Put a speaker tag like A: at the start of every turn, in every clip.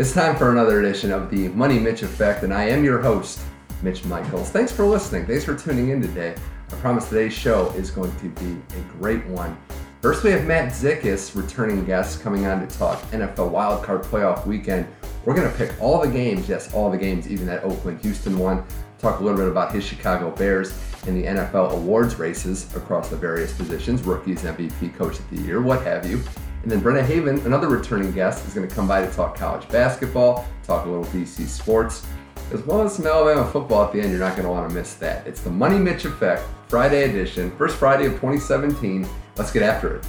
A: It's time for another edition of the Money Mitch Effect, and I am your host, Mitch Michaels. Thanks for listening. Thanks for tuning in today. I promise today's show is going to be a great one. First, we have Matt Zickis, returning guest, coming on to talk NFL wildcard playoff weekend. We're going to pick all the games, yes, all the games, even that Oakland Houston one. Talk a little bit about his Chicago Bears and the NFL awards races across the various positions rookies, MVP, coach of the year, what have you. And then Brenna Haven, another returning guest, is going to come by to talk college basketball, talk a little DC sports, as well as some Alabama football at the end. You're not going to want to miss that. It's the Money Mitch Effect, Friday edition, first Friday of 2017. Let's get after it.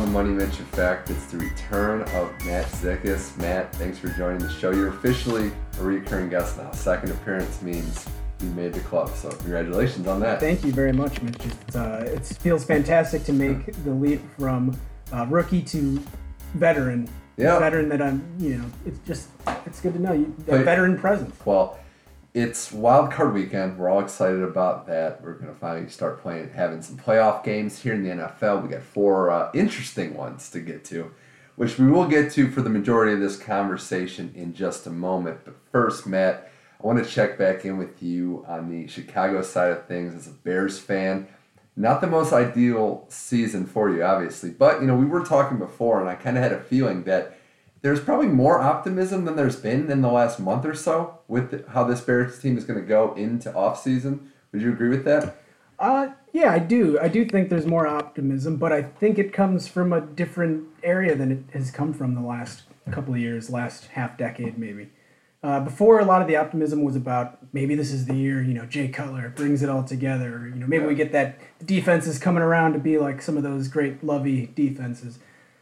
A: On the Money Mitch Effect, it's the return of Matt Zickis. Matt, thanks for joining the show. You're officially a recurring guest now. Second appearance means you made the club, so congratulations on that.
B: Thank you very much, Mitch. It, uh, it feels fantastic to make the leap from uh, rookie to veteran.
A: Yeah.
B: Veteran that I'm, you know, it's just, it's good to know you, a veteran presence.
A: Well, it's wild card weekend. We're all excited about that. We're going to finally start playing, having some playoff games here in the NFL. We got four uh, interesting ones to get to, which we will get to for the majority of this conversation in just a moment. But first, Matt, I want to check back in with you on the Chicago side of things as a Bears fan. Not the most ideal season for you, obviously, but you know we were talking before, and I kind of had a feeling that there's probably more optimism than there's been in the last month or so with how this Bears team is going to go into offseason. Would you agree with that?
B: Uh, yeah, I do. I do think there's more optimism, but I think it comes from a different area than it has come from the last couple of years, last half decade maybe. Uh, before, a lot of the optimism was about maybe this is the year, you know, Jay Cutler brings it all together. You know, maybe we get that defense is coming around to be like some of those great Lovie defenses.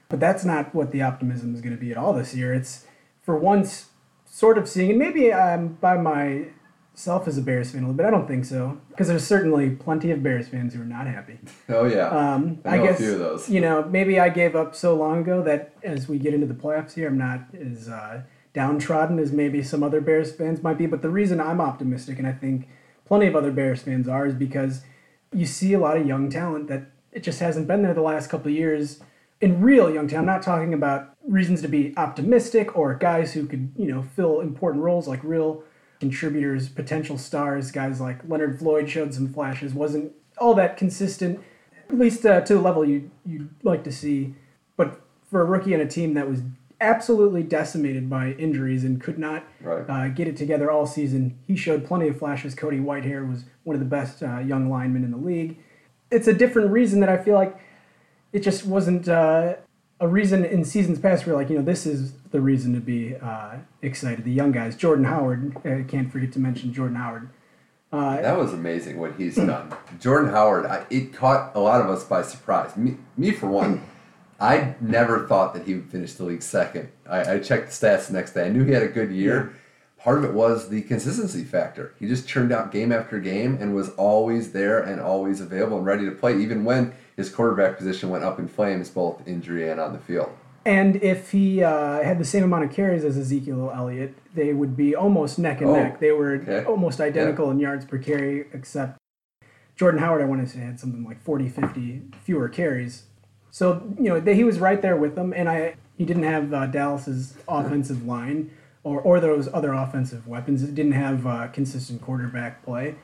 B: But that's not what the optimism is going to be at all this year. It's for once sort of seeing, and maybe I'm by myself as a Bears fan a little bit. I don't think so because there's certainly plenty of Bears fans who are not happy.
A: Oh yeah,
B: Um,
A: I
B: I, guess
A: few of those.
B: you know maybe I gave up so long ago that as we get into the playoffs here, I'm not as uh, downtrodden as maybe some other Bears fans might be. But the reason I'm optimistic, and I think plenty of other Bears fans are, is because you see a lot of young talent that it just hasn't been there the last couple of years. In real young talent, I'm not talking about reasons to be optimistic or guys who could you know fill important roles like real contributors, potential stars, guys like Leonard Floyd showed some flashes, wasn't all that consistent, at least uh, to the level you you'd like to see. But for a rookie on a team that was absolutely decimated by injuries and could not
A: Right.
B: uh, get it together all season, he showed plenty of flashes. Cody Whitehair was one of the best uh, young linemen in the league. It's a different reason that I feel like it just wasn't uh, a reason in seasons past where like you know this is the reason to be uh, excited. The young guys, Jordan Howard, uh, can't forget to mention Jordan Howard. Uh,
A: That was amazing what he's done. Jordan Howard, I, it caught a lot of us by surprise. Me, me for one, I never thought that he would finish the league second. I, I checked the stats the next day. I knew he had a good year. Part of it was the consistency factor. He just churned out game after game and was always there and always available and ready to play, even when his quarterback position went up in flames, both injury and on the field.
B: And if he uh, had the same amount of carries as Ezekiel Elliott, they would be almost neck and
A: Oh,
B: neck. They were
A: okay.
B: almost identical in yards per carry, except Jordan Howard, I want to say, had something like 40, 50 fewer carries. So, you know, they, he was right there with them, and I he didn't have uh, Dallas's offensive line or, or those other offensive weapons. It didn't have uh, consistent quarterback play.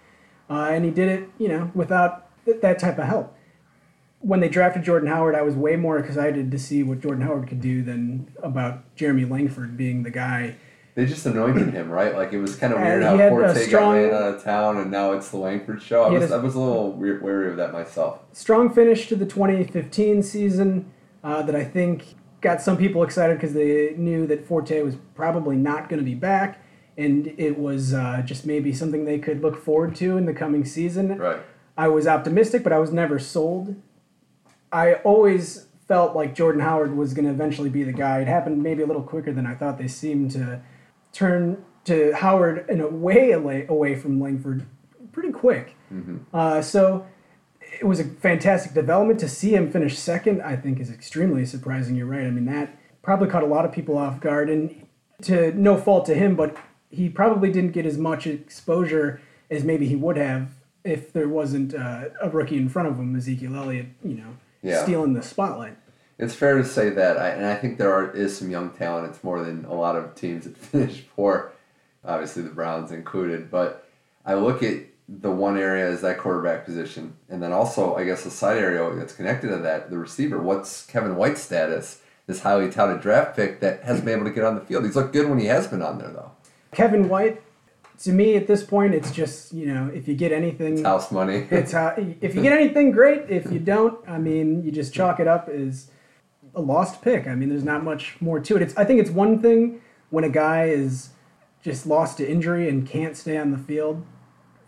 B: Uh, and he did it, you know, without th- that type of help when they drafted Jordan Howard, I was way more excited to see what Jordan Howard could do than about Jeremy Langford being the guy.
A: They just anointed him, right? Like it was kind of weird how Forte
B: strong-
A: got ran out of town, and now it's the Langford show. I was,
B: a-
A: I was a little weird, wary of that myself.
B: Strong finish to the 2015 season uh, that I think got some people excited because they knew that Forte was probably not going to be back, and it was uh, just maybe something they could look forward to in the coming season.
A: Right.
B: I was optimistic, but I was never sold. I always felt like Jordan Howard was going to eventually be the guy. It happened maybe a little quicker than I thought. They seemed to turn to Howard in a way away, away from Langford pretty quick. Uh, so it was a fantastic development to see him finish second. I think is extremely surprising. You're right. I mean that probably caught a lot of people off guard, and to no fault to him, but he probably didn't get as much exposure as maybe he would have if there wasn't uh, a rookie in front of him, Ezekiel Elliott, you know,
A: Yeah.
B: stealing the spotlight.
A: It's fair to say that, I, and I think there are, is some young talent. It's more than a lot of teams that finish poor, obviously the Browns included. But I look at the one area is that quarterback position, and then also I guess the side area that's connected to that, the receiver. What's Kevin White's status? This highly touted draft pick that hasn't been able to get on the field. He's looked good when he has been on there, though.
B: Kevin White, to me at this point, it's just you know if you get anything,
A: House money.
B: it's how, if you get anything great. If you don't, I mean, you just chalk it up as a lost pick. I mean, there's not much more to it. It's I think it's one thing when a guy is just lost to injury and can't stay on the field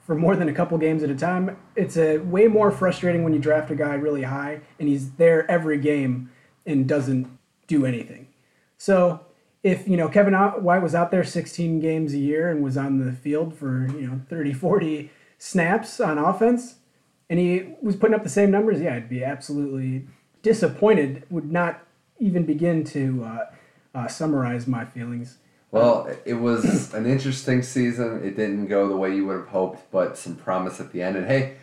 B: for more than a couple games at a time. It's a way more frustrating when you draft a guy really high and he's there every game and doesn't do anything. So if you know Kevin White was out there 16 games a year and was on the field for you know 30 40 snaps on offense and he was putting up the same numbers yeah I'd be absolutely disappointed would not even begin to uh, uh, summarize my feelings
A: Well, it was an interesting season. It didn't go the way you would have hoped, but some promise at the end. And hey,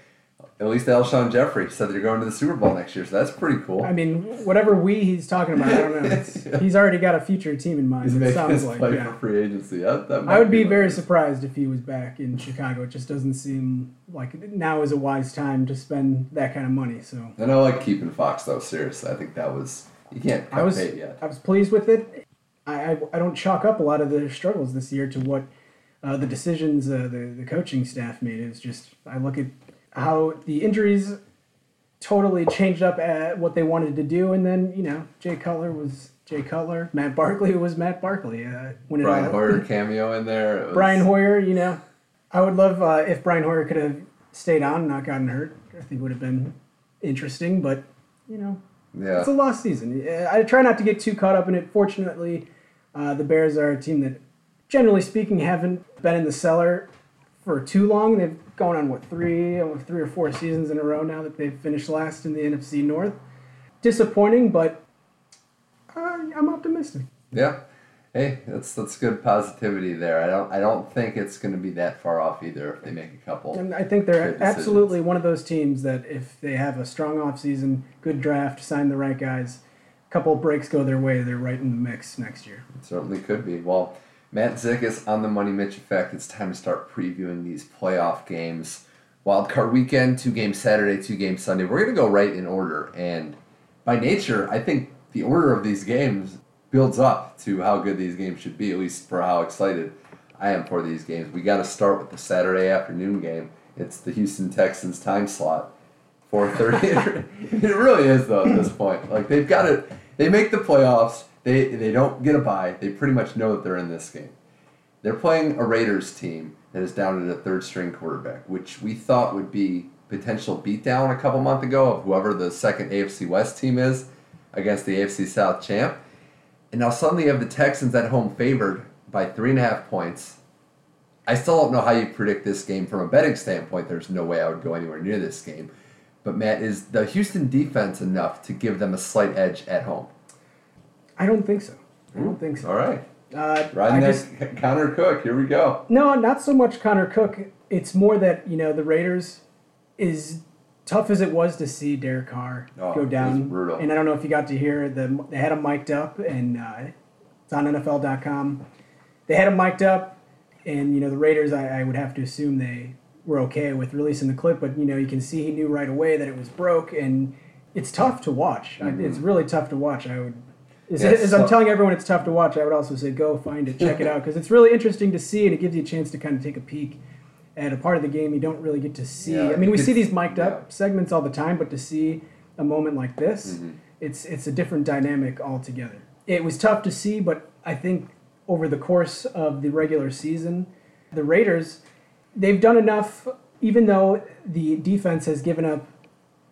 A: at least Alshon Jeffery said they're going to the Super Bowl next year, so that's pretty cool.
B: I mean whatever we he's talking about I don't know It's- he's already got a future team in mind
A: He's
B: it sounds like yeah.
A: for free agency. That, that
B: I would be
A: what
B: very
A: is.
B: surprised if he was back in Chicago. It just doesn't seem like now is a wise time to spend that kind of money. So
A: And I like keeping Fox though. Seriously, I think that was you can't
B: I was
A: yet.
B: I was pleased with it. I, I, I don't chalk up a lot of the struggles this year to what uh, the decisions uh, the the coaching staff made. It's just I look at how the injuries totally changed up at what they wanted to do, and then you know Jay Cutler was Jay Cutler, Matt Barkley was Matt Barkley. Uh, when
A: Brian Hoyer cameo in there. was-
B: Brian Hoyer, you know, I would love uh, if Brian Hoyer could have stayed on and not gotten hurt. I think would have been interesting, but you know,
A: Yeah.
B: it's a lost season. I try not to get too caught up in it. Fortunately, uh, the Bears are a team that, generally speaking, haven't been in the cellar for too long. They've gone on what three, three or four seasons in a row now that they've finished last in the NFC North. Disappointing, but uh, I'm optimistic.
A: Yeah. Hey, that's that's good positivity there. I don't I don't think it's going to be that far off either if they make a couple.
B: And I think they're absolutely one of those teams that if they have a strong offseason, good draft, sign the right guys, a couple breaks go their way, they're right in the mix next year.
A: It certainly could be. Well, Matt Zickus on the Money Mitch Effect. It's time to start previewing these playoff games. Wild card weekend, two games Saturday, two games Sunday. We're going to go right in order. And by nature, I think the order of these games builds up to how good these games should be, at least for how excited I am for these games. We got to start with the Saturday afternoon game. It's the Houston Texans time slot. 4:30. it really is though at this point. Like they've got it. They make the playoffs. They they don't get a bye. They pretty much know that they're in this game. They're playing a Raiders team that is down at a third string quarterback, which we thought would be potential beatdown a couple months ago of whoever the second AFC West team is against the AFC South champ. And now suddenly you have the Texans at home favored by three and a half points. I still don't know how you predict this game from a betting standpoint. There's no way I would go anywhere near this game. But Matt, is the Houston defense enough to give them a slight edge at home?
B: I don't think so. I don't think so.
A: All right.
B: Uh,
A: Riding
B: I
A: that
B: just,
A: Connor Cook. Here we go.
B: no, not so much Connor Cook. It's more that you know the Raiders is tough as it was to see Derek Carr
A: Oh, it
B: go
A: was
B: down.
A: brutal.
B: And I don't know if you got to hear the they had him mic'd up, and uh, it's on NFL.com. They had him mic'd up, and you know the Raiders. I, I would have to assume they were okay with releasing the clip, but you know you can see he knew right away that it was broke, and it's tough to watch. I- It's really tough to watch. I would. As,
A: Mm-hmm.
B: As I'm telling everyone it's tough to watch, I would also say go find it, check it out, because it's really interesting to see, and it gives you a chance to kind of take a peek at a part of the game you don't really get to see.
A: Yeah,
B: I mean, we see these mic'd up
A: yeah. Mm-hmm.
B: segments all the time, but to see a moment like this, it's it's a different dynamic altogether. It was tough to see, but I think over the course of the regular season, the Raiders, they've done enough. Even though the defense has given up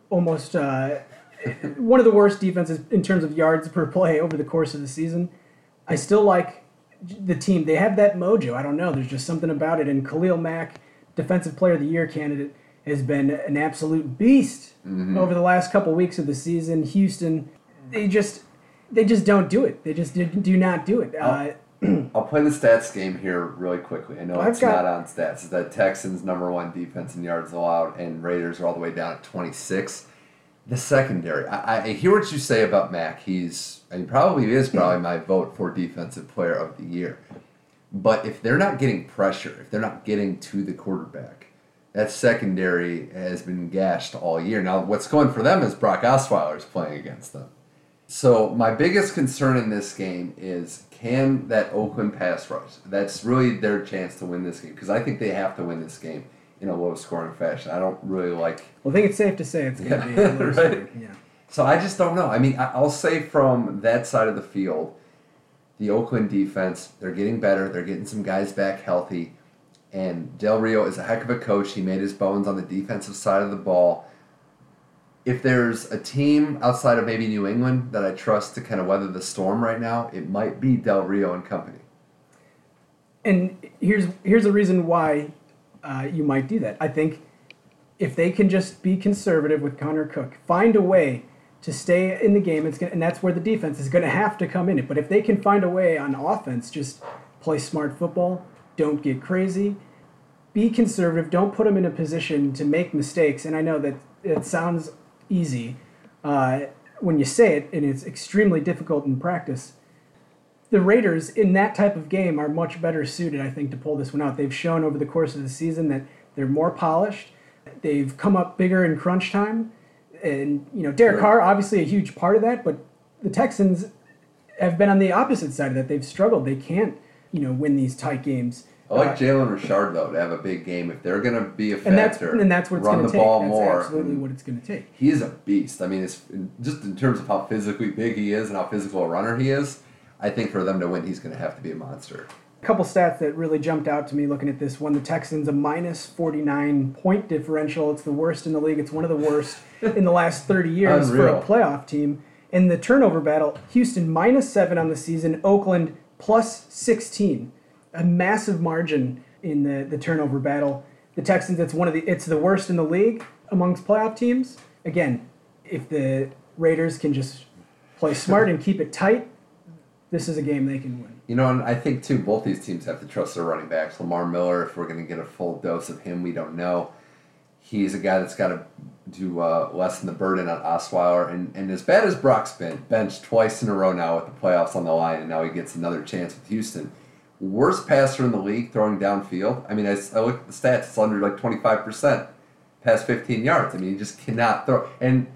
B: almost uh, one of the worst defenses in terms of yards per play over the course of the season, I still like the team. They have that mojo. I don't know. There's just something about it. And Khalil Mack, Defensive Player of the Year candidate, has been an absolute beast over the last couple weeks of the season. Houston, they just they just don't do it. They just do, not do it. Uh,
A: I'll play the stats game here really quickly. I know
B: I've
A: it's
B: got-
A: not on stats. It's that Texans number one defense in yards allowed, and Raiders are all the way down at 26. The secondary. I, I hear what you say about Mack. He's, and he probably is probably my vote for defensive player of the year. But if they're not getting pressure, if they're not getting to the quarterback, that secondary has been gashed all year. Now, what's going for them is Brock Osweiler is playing against them. So my biggest concern in this game is can that Oakland pass rush? That's really their chance to win this game because I think they have to win this game in a low scoring fashion. I don't really like.
B: Well, I think it's safe to say it's going to be
A: Yeah,
B: a low
A: right.
B: scoring, Yeah.
A: So I just don't know. I mean, I'll say from that side of the field, the Oakland defense they're getting better. They're getting some guys back healthy, and Del Rio is a heck of a coach. He made his bones on the defensive side of the ball. If there's a team outside of maybe New England that I trust to kind of weather the storm right now, it might be Del Rio and company.
B: And here's here's a reason why uh, you might do that. I think if they can just be conservative with Connor Cook, find a way to stay in the game, it's gonna, and that's where the defense is going to have to come in it. But if they can find a way on offense, just play smart football, don't get crazy, be conservative, don't put them in a position to make mistakes. And I know that it sounds easy uh, when you say it, and it's extremely difficult in practice the Raiders in that type of game are much better suited, I think, to pull this one out. They've shown over the course of the season that they're more polished. They've come up bigger in crunch time, and you know Derek
A: Sure.
B: Carr obviously a huge part of that. But the Texans have been on the opposite side of that. They've struggled. They can't you know win these tight games.
A: I like
B: Uh,
A: Jalen Richard though to have a big game if they're going to be a factor.
B: and that's and that's what it's
A: run
B: going
A: the
B: to take.
A: ball
B: that's
A: more.
B: absolutely what it's going to take.
A: he is a beast. I mean, it's just in terms of how physically big he is and how physical a runner he is. I think for them to win, he's going to have to be a monster.
B: A couple stats that really jumped out to me looking at this one. The Texans a minus 49 point differential. It's the worst in the league. It's one of the worst in the last 30 years for a playoff team. In the turnover battle, Houston minus 7 on the season, Oakland plus 16. A massive margin in the, the turnover battle. The Texans it's one of the it's the worst in the league amongst playoff teams. Again, if the Raiders can just play smart and keep it tight, this is a game they can win.
A: You know, and I think too, both these teams have to trust their running backs. Lamar Miller, if we're going to get a full dose of him, we don't know. He's a guy that's got to do uh, lessen the burden on Osweiler. And, and as bad as Brock's been, benched twice in a row now with the playoffs on the line, and now he gets another chance with Houston. Worst passer in the league throwing downfield. I mean, I, I look at the stats, it's under like 25% past 15 yards. I mean, he just cannot throw. And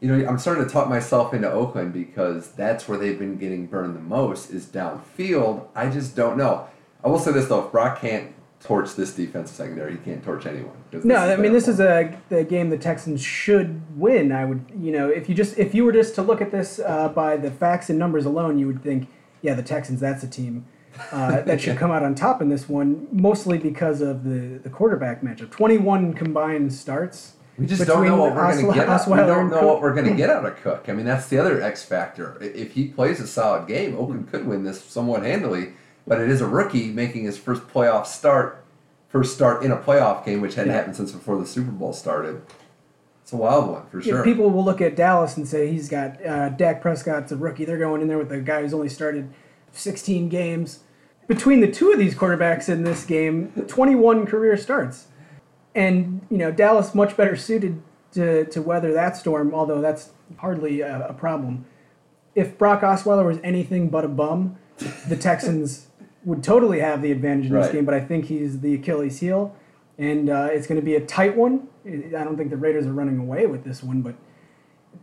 A: you know, I'm starting to talk myself into Oakland because that's where they've been getting burned the most is downfield. I just don't know. I will say this though: if Brock can't torch this defensive secondary, he can't torch anyone.
B: No, I mean this is a the game the Texans should win. I would, you know, if you just if you were just to look at this uh, by the facts and numbers alone, you would think, yeah, the Texans that's a team uh, that should come out on top in this one, mostly because of the the quarterback matchup. Twenty one combined starts.
A: We just don't know what we're going to get. Out. We don't know what we're going to get out of Cook. I mean, that's the other X factor. If he plays a solid game, Oakland could win this somewhat handily. But it is a rookie making his first playoff start, first start in a playoff game, which hadn't
B: Yeah.
A: happened since before the Super Bowl started. It's a wild one for
B: Yeah,
A: sure.
B: people will look at Dallas and say he's got uh, Dak Prescott's a rookie. They're going in there with a guy who's only started 16 games. Between the two of these quarterbacks in this game, 21 career starts, and you know Dallas much better suited to, to weather that storm. Although that's hardly a, a problem. If Brock Osweiler was anything but a bum, the Texans would totally have the advantage in this
A: Right.
B: game. But I think he's the Achilles heel, and uh, it's going to be a tight one. I don't think the Raiders are running away with this one, but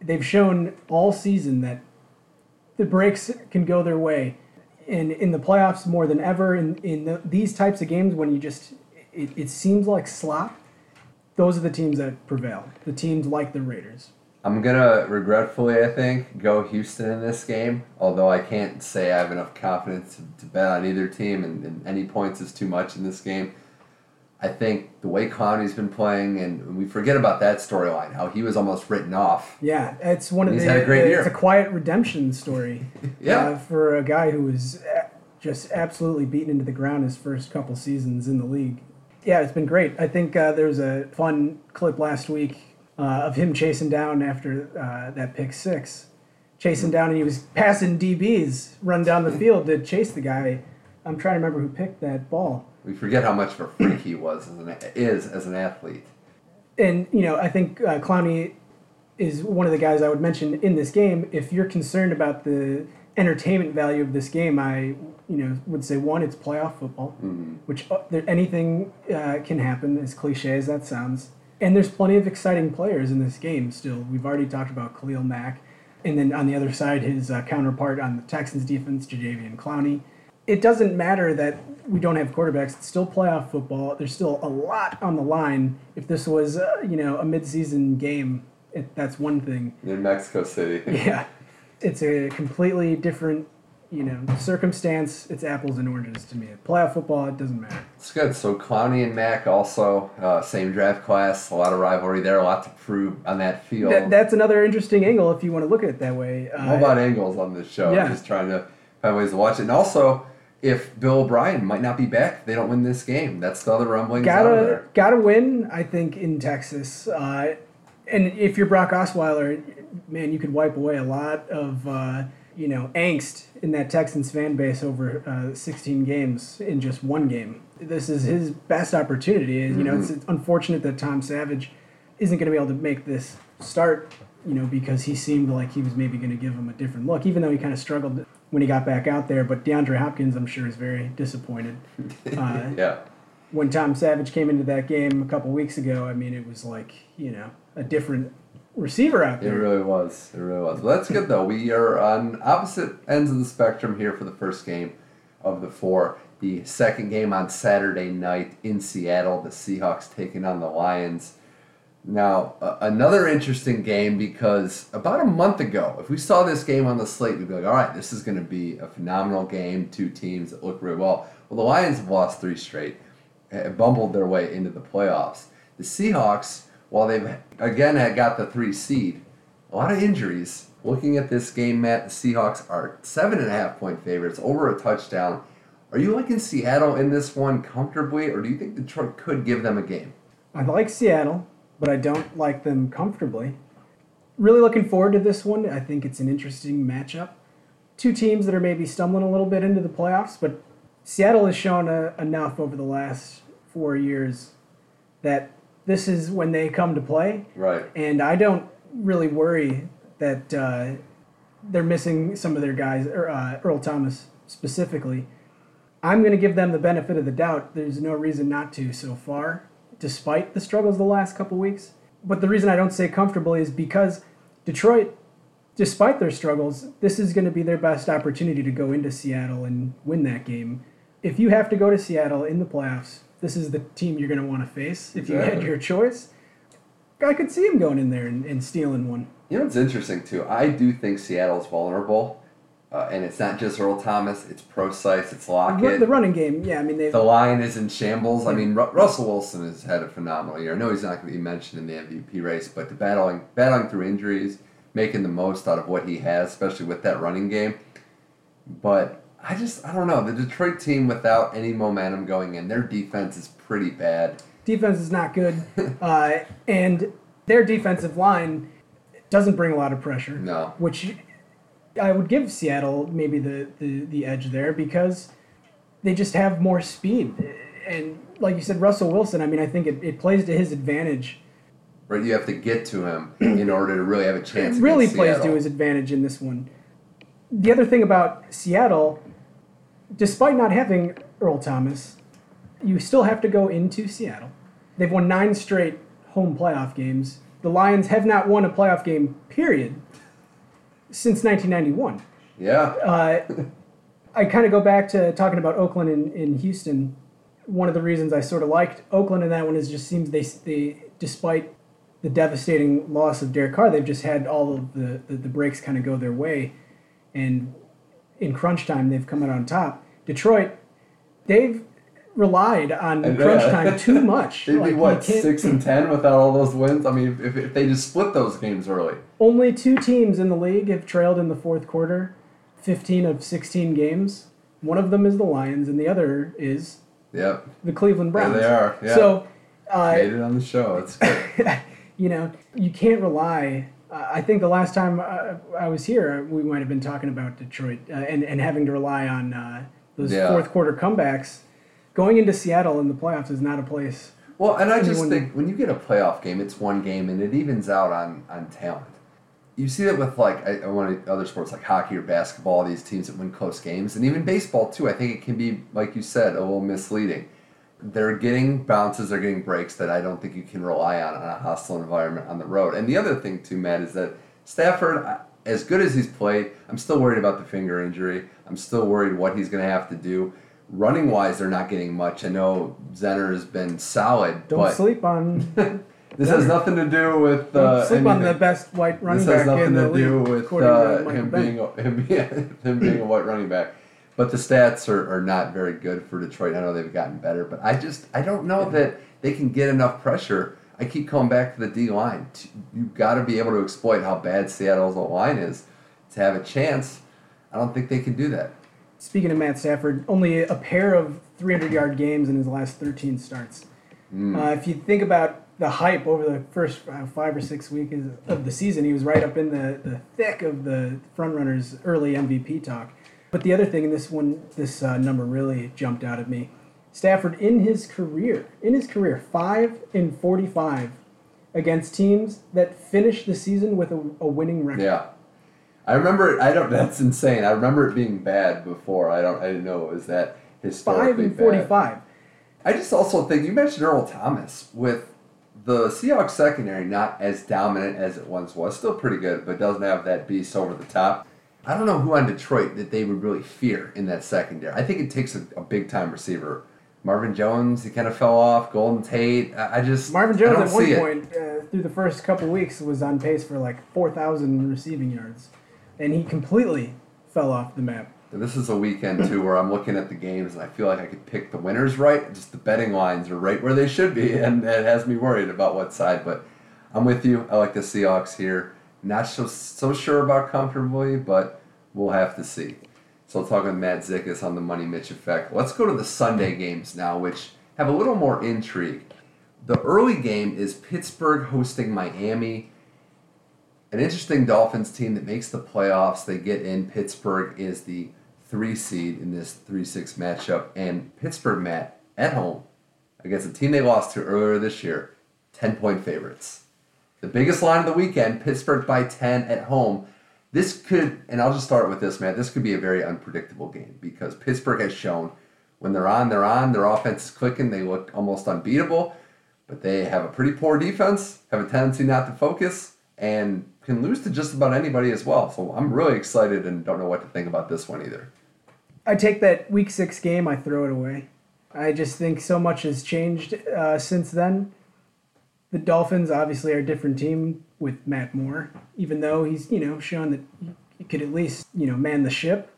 B: they've shown all season that the breaks can go their way. And in the playoffs more than ever, in, in the, these types of games when you just, it, it seems like slop, those are the teams that prevail. The teams like the Raiders.
A: I'm gonna regretfully, I think, go Houston in this game. Although I can't say I have enough confidence to, to bet on either team, and, and any points is too much in this game. I think the way Clowney's been playing, and we forget about that storyline, how he was almost written off.
B: Yeah, it's one of
A: He's
B: the.
A: had a great year.
B: It's a quiet redemption story.
A: Yeah.
B: uh, for a guy who was just absolutely beaten into the ground his first couple seasons in the league. Yeah, it's been great. I think uh, there was a fun clip last week uh, of him chasing down after uh, that pick six, chasing down, and he was passing DBs run down the field to chase the guy I'm trying to remember who picked that ball.
A: We forget how much of a freak he was as an, is as an athlete.
B: And you know, I think uh, Clowney is one of the guys I would mention in this game. If you're concerned about the entertainment value of this game, I you know would say one, it's playoff football,
A: Mm-hmm.
B: which uh, there, anything uh, can happen, as cliche as that sounds. And there's plenty of exciting players in this game still. We've already talked about Khalil Mack, and then on the other side, his uh, counterpart on the Texans defense, Jadeveon Clowney. It doesn't matter that we don't have quarterbacks. It's still playoff football. There's still a lot on the line. If this was, uh, you know, a midseason game, it, that's one thing.
A: In Mexico City.
B: Yeah, it's a completely different, you know, circumstance. It's apples and oranges to me. Playoff football, it doesn't matter.
A: It's good. So Clowney and Mack also uh, same draft class. A lot of rivalry there. A lot to prove on that field.
B: That, that's another interesting angle if you want to look at it that way. Uh,
A: How about angles on this show?
B: Yeah.
A: Just trying to find ways to watch it. And also, if Bill O'Brien might not be back, they don't win this game. That's the other rumblings out
B: gotta
A: there.
B: gotta win, I think, in Texas. Uh, and if you're Brock Osweiler, man, you could wipe away a lot of uh, you know angst in that Texans fan base over uh, 16 games in just one game. This is his best opportunity. You know, it's, it's unfortunate that Tom Savage isn't going to be able to make this start. You know, because he seemed like he was maybe going to give him a different look, even though he kind of struggled when he got back out there. But DeAndre Hopkins, I'm sure, is very disappointed. Uh,
A: Yeah.
B: when Tom Savage came into that game a couple weeks ago, I mean, it was like, you know, a different receiver out there.
A: It really was. It really was. Well, that's good though. We are on opposite ends of the spectrum here for the first game of the four. The second game on Saturday night in Seattle, the Seahawks taking on the Lions. Now, uh, another interesting game because about a month ago, if we saw this game on the slate, we'd be like, all right, this is going to be a phenomenal game. Two teams that look really well. Well, the Lions have lost three straight, uh, bumbled their way into the playoffs. The Seahawks, while they've again had got the three seed, a lot of injuries. Looking at this game, Matt, the Seahawks are seven and a half point favorites, over a touchdown. Are you liking Seattle in this one comfortably, or do you think Detroit could give them a game?
B: I like Seattle, but I don't like them comfortably. Really looking forward to this one. I think it's an interesting matchup. Two teams that are maybe stumbling a little bit into the playoffs, but Seattle has shown uh, enough over the last four years that this is when they come to play.
A: Right.
B: and I don't really worry that uh, they're missing some of their guys, or, uh, Earl Thomas specifically. I'm going to give them the benefit of the doubt. There's no reason not to so far, despite the struggles the last couple weeks. But the reason I don't say comfortably is because Detroit, despite their struggles, this is going to be their best opportunity to go into Seattle and win that game. If you have to go to Seattle in the playoffs, this is the team you're going to want to face if you had your choice. I could see him going in there and, and stealing one.
A: You know what's interesting too? I do think Seattle's vulnerable, uh, and it's not just Earl Thomas. It's Procise. It's Lockett.
B: The running game, yeah. I mean,
A: The line is in shambles. I mean, Ru- Russell Wilson has had a phenomenal year. I know he's not going to be mentioned in the MVP race, but the battling battling through injuries, making the most out of what he has, especially with that running game. But I just I don't know the Detroit team without any momentum going in. Their defense is pretty bad.
B: defense is not good, uh, and their defensive line doesn't bring a lot of pressure.
A: No.
B: which I would give Seattle maybe the, the, the edge there because they just have more speed. And like you said, Russell Wilson, I mean, I think it, it plays to his advantage.
A: Right, you have to get to him in order to really have a chance.
B: It really plays
A: Seattle.
B: to his advantage in this one. The other thing about Seattle, despite not having Earl Thomas, you still have to go into Seattle. They've won nine straight home playoff games. The Lions have not won a playoff game, period, since 1991.
A: Yeah,
B: Uh, I kind of go back to talking about Oakland and, and Houston. One of the reasons I sort of liked Oakland in that one is just seems they, they despite the devastating loss of Derek Carr, they've just had all of the, the, the breaks kind of go their way. And in crunch time, they've come out on top. Detroit, they've relied on
A: I know.
B: crunch time too much.
A: they'd be
B: Like, you
A: what six and ten without all those wins. I mean, if, if they just split those games early.
B: Only two teams in the league have trailed in the fourth quarter, 15 of 16 games. One of them is the Lions, and the other is
A: Yep,
B: the Cleveland
A: there
B: Browns.
A: they are. Yeah,
B: So, uh,
A: made it on the show. It's
B: you know, you can't rely. Uh, I think the last time uh, I was here, we might have been talking about Detroit uh, and, and having to rely on uh, those
A: Yeah.
B: fourth quarter comebacks. Going into Seattle in the playoffs is not a place.
A: Well, and I just
B: Anyone-
A: think when you get a playoff game, it's one game and it evens out on, on talent. You see that with like I, I want other sports like hockey or basketball, these teams that win close games, and even baseball too. I think it can be, like you said, a little misleading. They're getting bounces, they're getting breaks that I don't think you can rely on on a hostile environment on the road. And the other thing too, Matt, is that Stafford, I- as good as he's played, I'm still worried about the finger injury. I'm still worried what he's going to have to do. Running wise, they're not getting much. I know Zenner has been solid,
B: Don't
A: but
B: sleep on
A: this has nothing to do with
B: don't
A: uh,
B: sleep on the best white running
A: This has
B: back
A: nothing
B: in the
A: to do
B: league,
A: with
B: according to
A: uh,
B: Michael
A: him being a, him, being- him being a white running back. But the stats are, are not very good for Detroit. I know they've gotten better, but I just I don't know that they can get enough pressure. I keep coming back to the D line. You've got to be able to exploit how bad Seattle's line is to have a chance. I don't think they can do that.
B: Speaking of Matt Stafford, only a pair of 300 yard games in his last 13 starts.
A: Hmm.
B: Uh, if you think about the hype over the first uh, five or six weeks of the season, he was right up in the, the thick of the frontrunners' early MVP talk. But the other thing, and this one, this uh, number really jumped out at me. Stafford in his career, in his career, five in 45 against teams that finished the season with a, a winning record.
A: Yeah. I remember it. I don't. That's insane. I remember it being bad before. I don't. I didn't know it was that
B: Five
A: historically
B: in
A: bad.
B: 45.
A: I just also think you mentioned Earl Thomas with the Seahawks secondary not as dominant as it once was. Still pretty good, but doesn't have that beast over the top. I don't know who on Detroit that they would really fear in that secondary. I think it takes a, a big time receiver. Marvin Jones, he kind of fell off. Golden Tate, I, I just
B: Marvin Jones at one point uh, through the first couple weeks was on pace for like 4,000 receiving yards, and he completely fell off the map.
A: And This is a weekend too where I'm looking at the games and I feel like I could pick the winners right. Just the betting lines are right where they should be, and it has me worried about what side. But I'm with you. I like the Seahawks here. Not so so sure about comfortably, but we'll have to see. So I'll talk with Matt Zickus on the Money Mitch effect. Let's go to the Sunday games now, which have a little more intrigue. The early game is Pittsburgh hosting Miami an interesting Dolphins team that makes the playoffs. They get in. Pittsburgh is the three seed in this 3 6 matchup. And Pittsburgh, Matt, at home against a team they lost to earlier this year, 10 point favorites. The biggest line of the weekend, Pittsburgh by 10 at home. This could, and I'll just start with this, Matt. This could be a very unpredictable game because Pittsburgh has shown when they're on, they're on. Their offense is clicking. They look almost unbeatable, but they have a pretty poor defense, have a tendency not to focus, and can lose to just about anybody as well. So I'm really excited and don't know what to think about this one either.
B: I take that week six game, I throw it away. I just think so much has changed uh, since then. The Dolphins obviously are a different team with Matt Moore, even though he's you know shown that he could at least you know man the ship.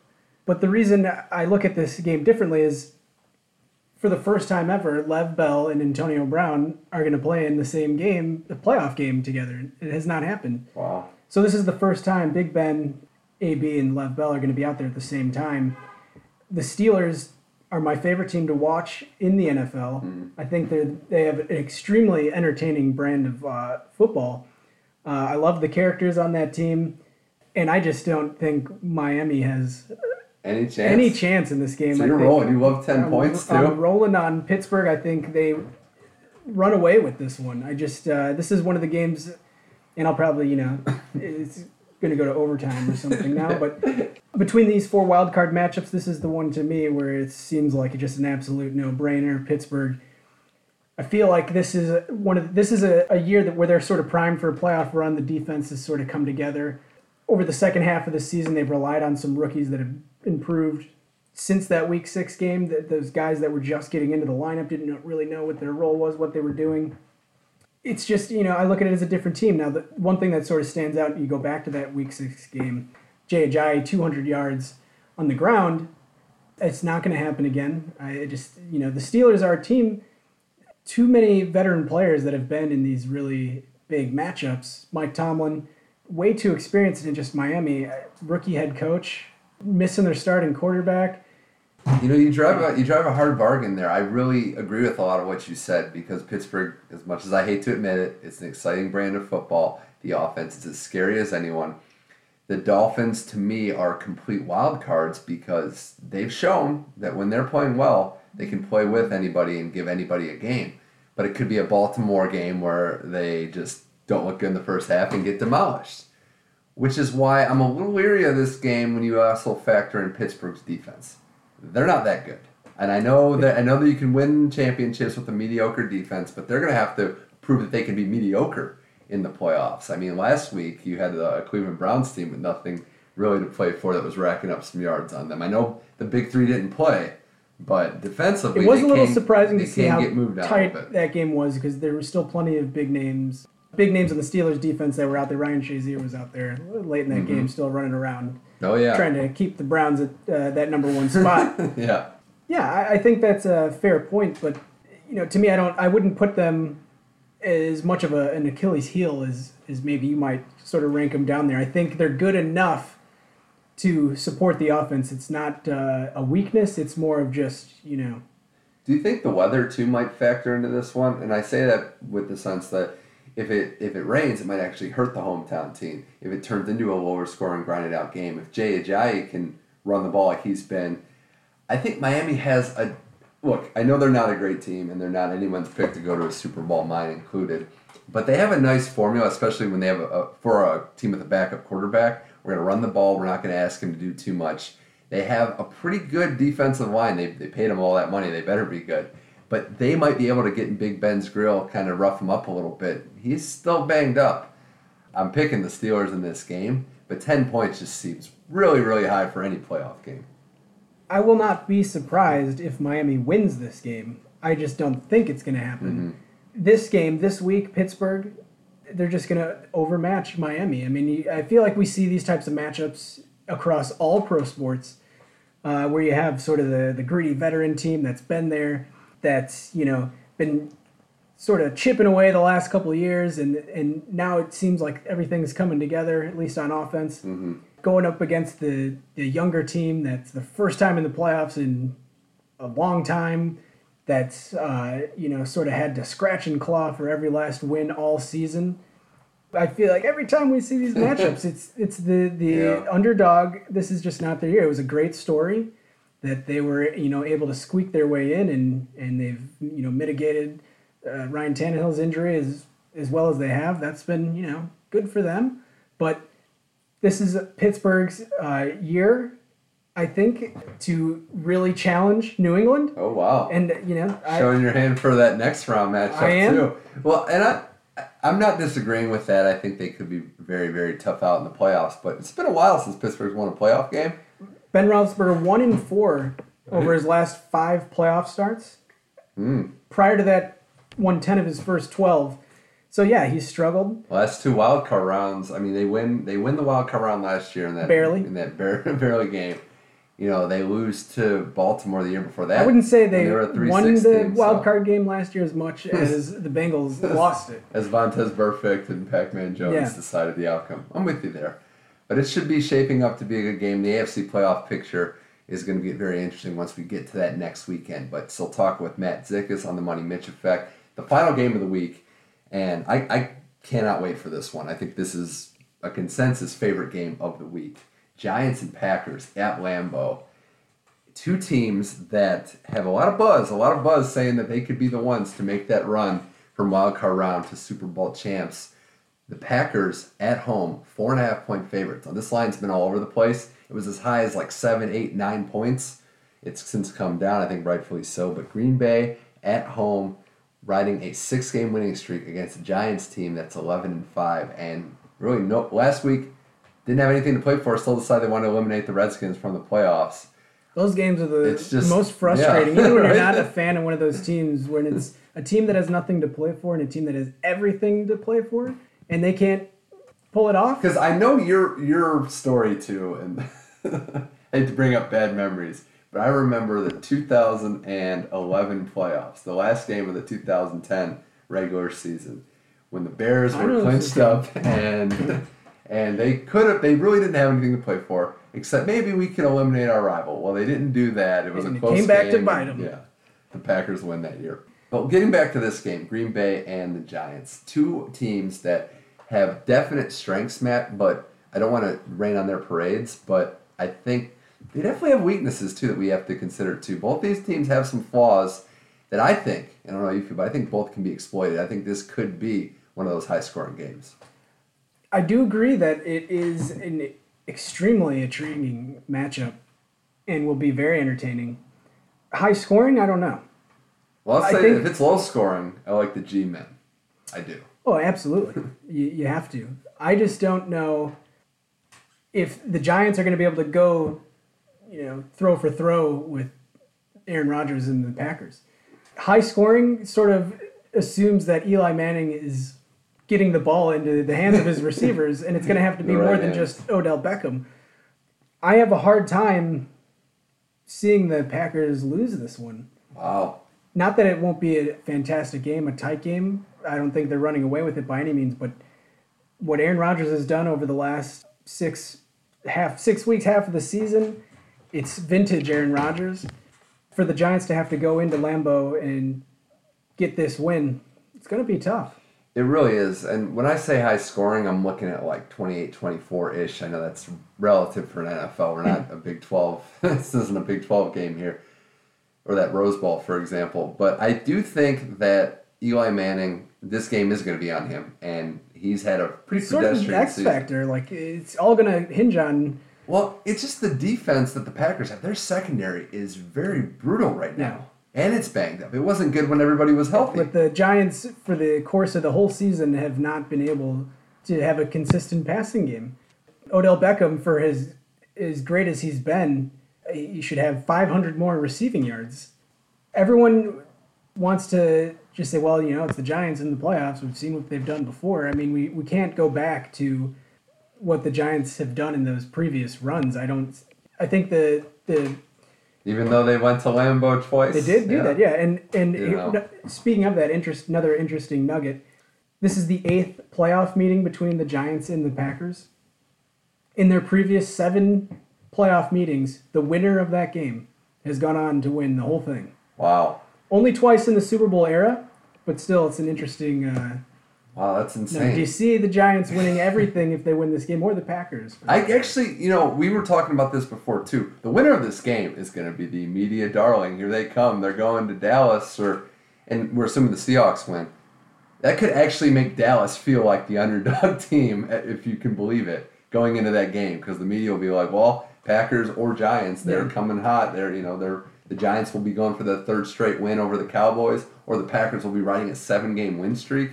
B: But the reason I look at this game differently is, for the first time ever, Lev Bell and Antonio Brown are going to play in the same game, the playoff game together. It has not happened.
A: Wow.
B: So this is the first time Big Ben, AB, and Lev Bell are going to be out there at the same time. The Steelers are my favorite team to watch in the NFL. I think they they have an extremely entertaining brand of uh, football. Uh, I love the characters on that team, and I just don't think Miami has
A: Any chance?
B: any chance in this game.
A: So you're rolling. You love 10
B: I'm,
A: points too?
B: I'm rolling on Pittsburgh. I think they run away with this one. I just uh, this is one of the games, and I'll probably you know it's going to go to overtime or something now. But between these four wild card matchups, this is the one to me where it seems like it's just an absolute no brainer. Pittsburgh. I feel like this is one of this is a, a year that where they're sort of primed for a playoff run. The defense has sort of come together. Over the second half of the season, they've relied on some rookies that have improved since that week six game. That those guys that were just getting into the lineup didn't really know what their role was, what they were doing. It's just you know I look at it as a different team now. The one thing that sort of stands out, you go back to that week six game, Jay Ajayi, 200 yards on the ground. It's not going to happen again. I just you know the Steelers are a team too many veteran players that have been in these really big matchups. Mike Tomlin, way too experienced in just Miami. Rookie head coach, missing their starting quarterback.
A: You know, you drive a you drive a hard bargain there. I really agree with a lot of what you said because Pittsburgh, as much as I hate to admit it, it's an exciting brand of football. The offense is as scary as anyone. the Dolphins to me are complete wild cards because they've shown that when they're playing well, they can play with anybody and give anybody a game. But it could be a Baltimore game where they just don't look good in the first half and get demolished. Which is why I'm a little leery of this game when you also factor in Pittsburgh's defense. They're not that good. And I know that I know that you can win championships with a mediocre defense, but they're going to have to prove that they can be mediocre in the playoffs. I mean, last week you had a Cleveland Browns team with nothing really to play for that was racking up some yards on them. I know the big three didn't play, but defensively,
B: it was a little
A: can,
B: surprising to see how tight that game was because there were still plenty of big names, big names on the Steelers defense that were out there. Ryan Shazier was out there late in that mm-hmm. game, still running around.
A: Oh yeah,
B: trying to keep the Browns at uh, that number one spot.
A: yeah,
B: yeah, I, I think that's a fair point, but you know, to me, I don't, I wouldn't put them as much of a, an Achilles heel as, as maybe you might sort of rank them down there. I think they're good enough to support the offense. It's not uh, a weakness. It's more of just you know.
A: Do you think the weather too might factor into this one? And I say that with the sense that if it if it rains, it might actually hurt the hometown team. If it turns into a lower scoring, grinded out game, if Jay Ajayi can run the ball like he's been, I think Miami has a look, I know they're not a great team and they're not anyone's pick to go to a Super Bowl, mine included. But they have a nice formula, especially when they have a, a for a team with a backup quarterback. We're going to run the ball. We're not going to ask him to do too much. They have a pretty good defensive line. They, they paid him all that money. They better be good. But they might be able to get in Big Ben's grill, kind of rough him up a little bit. He's still banged up. I'm picking the Steelers in this game, but 10 points just seems really, really high for any playoff game.
B: I will not be surprised if Miami wins this game. I just don't think it's going to happen. Mm-hmm. This game, this week, Pittsburgh, they're just going to overmatch Miami. I mean, I feel like we see these types of matchups across all pro sports uh, where you have sort of the, the gritty veteran team that's been there, that's, you know, been sort of chipping away the last couple of years, and, and now it seems like everything's coming together, at least on offense. Mm-hmm going up against the, the younger team that's the first time in the playoffs in a long time that's uh, you know sort of had to scratch and claw for every last win all season. I feel like every time we see these matchups, it's it's the the yeah. underdog. This is just not their year. It was a great story that they were you know able to squeak their way in, and and they've you know mitigated uh, Ryan Tannehill's injury as as well as they have. That's been you know good for them, but this is Pittsburgh's uh, year, I think, to really challenge New England.
A: Oh wow!
B: And you know,
A: showing I, your hand for that next round matchup I am. too. Well, and I. I'm not disagreeing with that. I think they could be very, very tough out in the playoffs. But it's been a while since Pittsburgh's won a playoff game.
B: Ben Roethlisberger one in four over his last five playoff starts. Mm. Prior to that, won ten of his first twelve. So yeah, he struggled.
A: Last two wild card rounds. I mean, they win. They win the wild card round last year in that
B: barely
A: in that barely game. You know, they lose to Baltimore the year before that. I
B: wouldn't say they, they won the team, wild so. card game last year as much as the Bengals lost it.
A: As Vontaze Burfict and Pac-Man Jones yeah. decided the outcome. I'm with you there, but it should be shaping up to be a good game. The AFC playoff picture is going to get very interesting once we get to that next weekend. But still, talk with Matt Zickus on the Money Mitch effect. The final game of the week and I, I cannot wait for this one. I think this is a consensus favorite game of the week. Giants and Packers at Lambeau. Two teams that have a lot of buzz, a lot of buzz saying that they could be the ones to make that run from wild card round to Super Bowl champs. The Packers at home, four and a half point favorites. Now, this line's been all over the place. It was as high as like seven, eight, nine points. It's since come down, I think rightfully so. But Green Bay at home, riding a six game winning streak against a Giants team that's 11 and 5. And really, no, last week didn't have anything to play for, still decided they want to eliminate the Redskins from the playoffs.
B: Those games are the just, most frustrating. Yeah, Even when you're not a fan of one of those teams, when it's a team that has nothing to play for and a team that has everything to play for, and they can't pull it off.
A: Because I know your your story too, and I hate to bring up bad memories, but I remember the 2011 playoffs, the last game of the 2010 regular season, when the Bears were clinched up and and they could have they really didn't have anything to play for except maybe we can eliminate our rival. Well, they didn't do that. It was and a close game.
B: They came back to bite them.
A: Yeah, the Packers win that year. But getting back to this game, Green Bay and the Giants, two teams that have definite strengths, Matt, but I don't want to rain on their parades, but I think they definitely have weaknesses too that we have to consider too. Both these teams have some flaws that I think, I don't know you feel, but I think both can be exploited. I think this could be one of those high scoring games.
B: I do agree that it is an extremely intriguing matchup and will be very entertaining. High scoring, I don't know.
A: Well, let's
B: I
A: say
B: think-
A: if it's low scoring, I like the G men. I do.
B: Oh, absolutely. you, you have to. I just don't know if the Giants are going to be able to go, you know, throw for throw with Aaron Rodgers and the Packers. High scoring sort of assumes that Eli Manning is getting the ball into the hands of his receivers, and it's going to have to be
A: right
B: more than
A: hands.
B: just Odell Beckham. I have a hard time seeing the Packers lose this one.
A: Wow.
B: Not that it won't be a fantastic game, a tight game. I don't think they're running away with it by any means, but what Aaron Rodgers has done over the last six half six weeks, half of the season, it's vintage Aaron Rodgers. For the Giants to have to go into Lambeau and get this win, it's going to be tough.
A: It really is. And when I say high scoring, I'm looking at like 28 24 ish. I know that's relative for an NFL. We're not a Big 12. this isn't a Big 12 game here, or that Rose Bowl, for example. But I do think that Eli Manning, this game is going to be on him. And he's had a pretty
B: Sort of an X
A: season.
B: factor. Like it's all going to hinge on
A: Well, it's just the defense that the Packers have. Their secondary is very brutal right now. And it's banged up. It wasn't good when everybody was healthy.
B: But the Giants, for the course of the whole season, have not been able to have a consistent passing game. Odell Beckham, for his as great as he's been, he should have 500 more receiving yards. Everyone wants to just say, well, you know, it's the Giants in the playoffs. We've seen what they've done before. I mean, we, we can't go back to what the Giants have done in those previous runs. I don't. I think the the
A: Even though they went to Lambeau twice.
B: they did do
A: Yeah.
B: that, yeah. And and
A: You know.
B: speaking of that, interest another interesting nugget. This is the eighth playoff meeting between the Giants and the Packers. In their previous seven playoff meetings, the winner of that game has gone on to win the whole thing.
A: Wow.
B: Only twice in the Super Bowl era, but still, it's an interesting. Uh,
A: Wow, that's
B: no,
A: insane.
B: do you see the Giants winning everything if they win this game, or the Packers?
A: I actually, you know, we were talking about this before too. The winner of this game is going to be the media darling. Here they come. They're going to Dallas, or and we're assuming the Seahawks win. That could actually make Dallas feel like the underdog team, if you can believe it, going into that game because the media will be like, "Well, Packers or Giants, they're
B: Yeah.
A: coming hot. They're, you know, they're the Giants will be going for the third straight win over the Cowboys, or the Packers will be riding a seven-game win streak."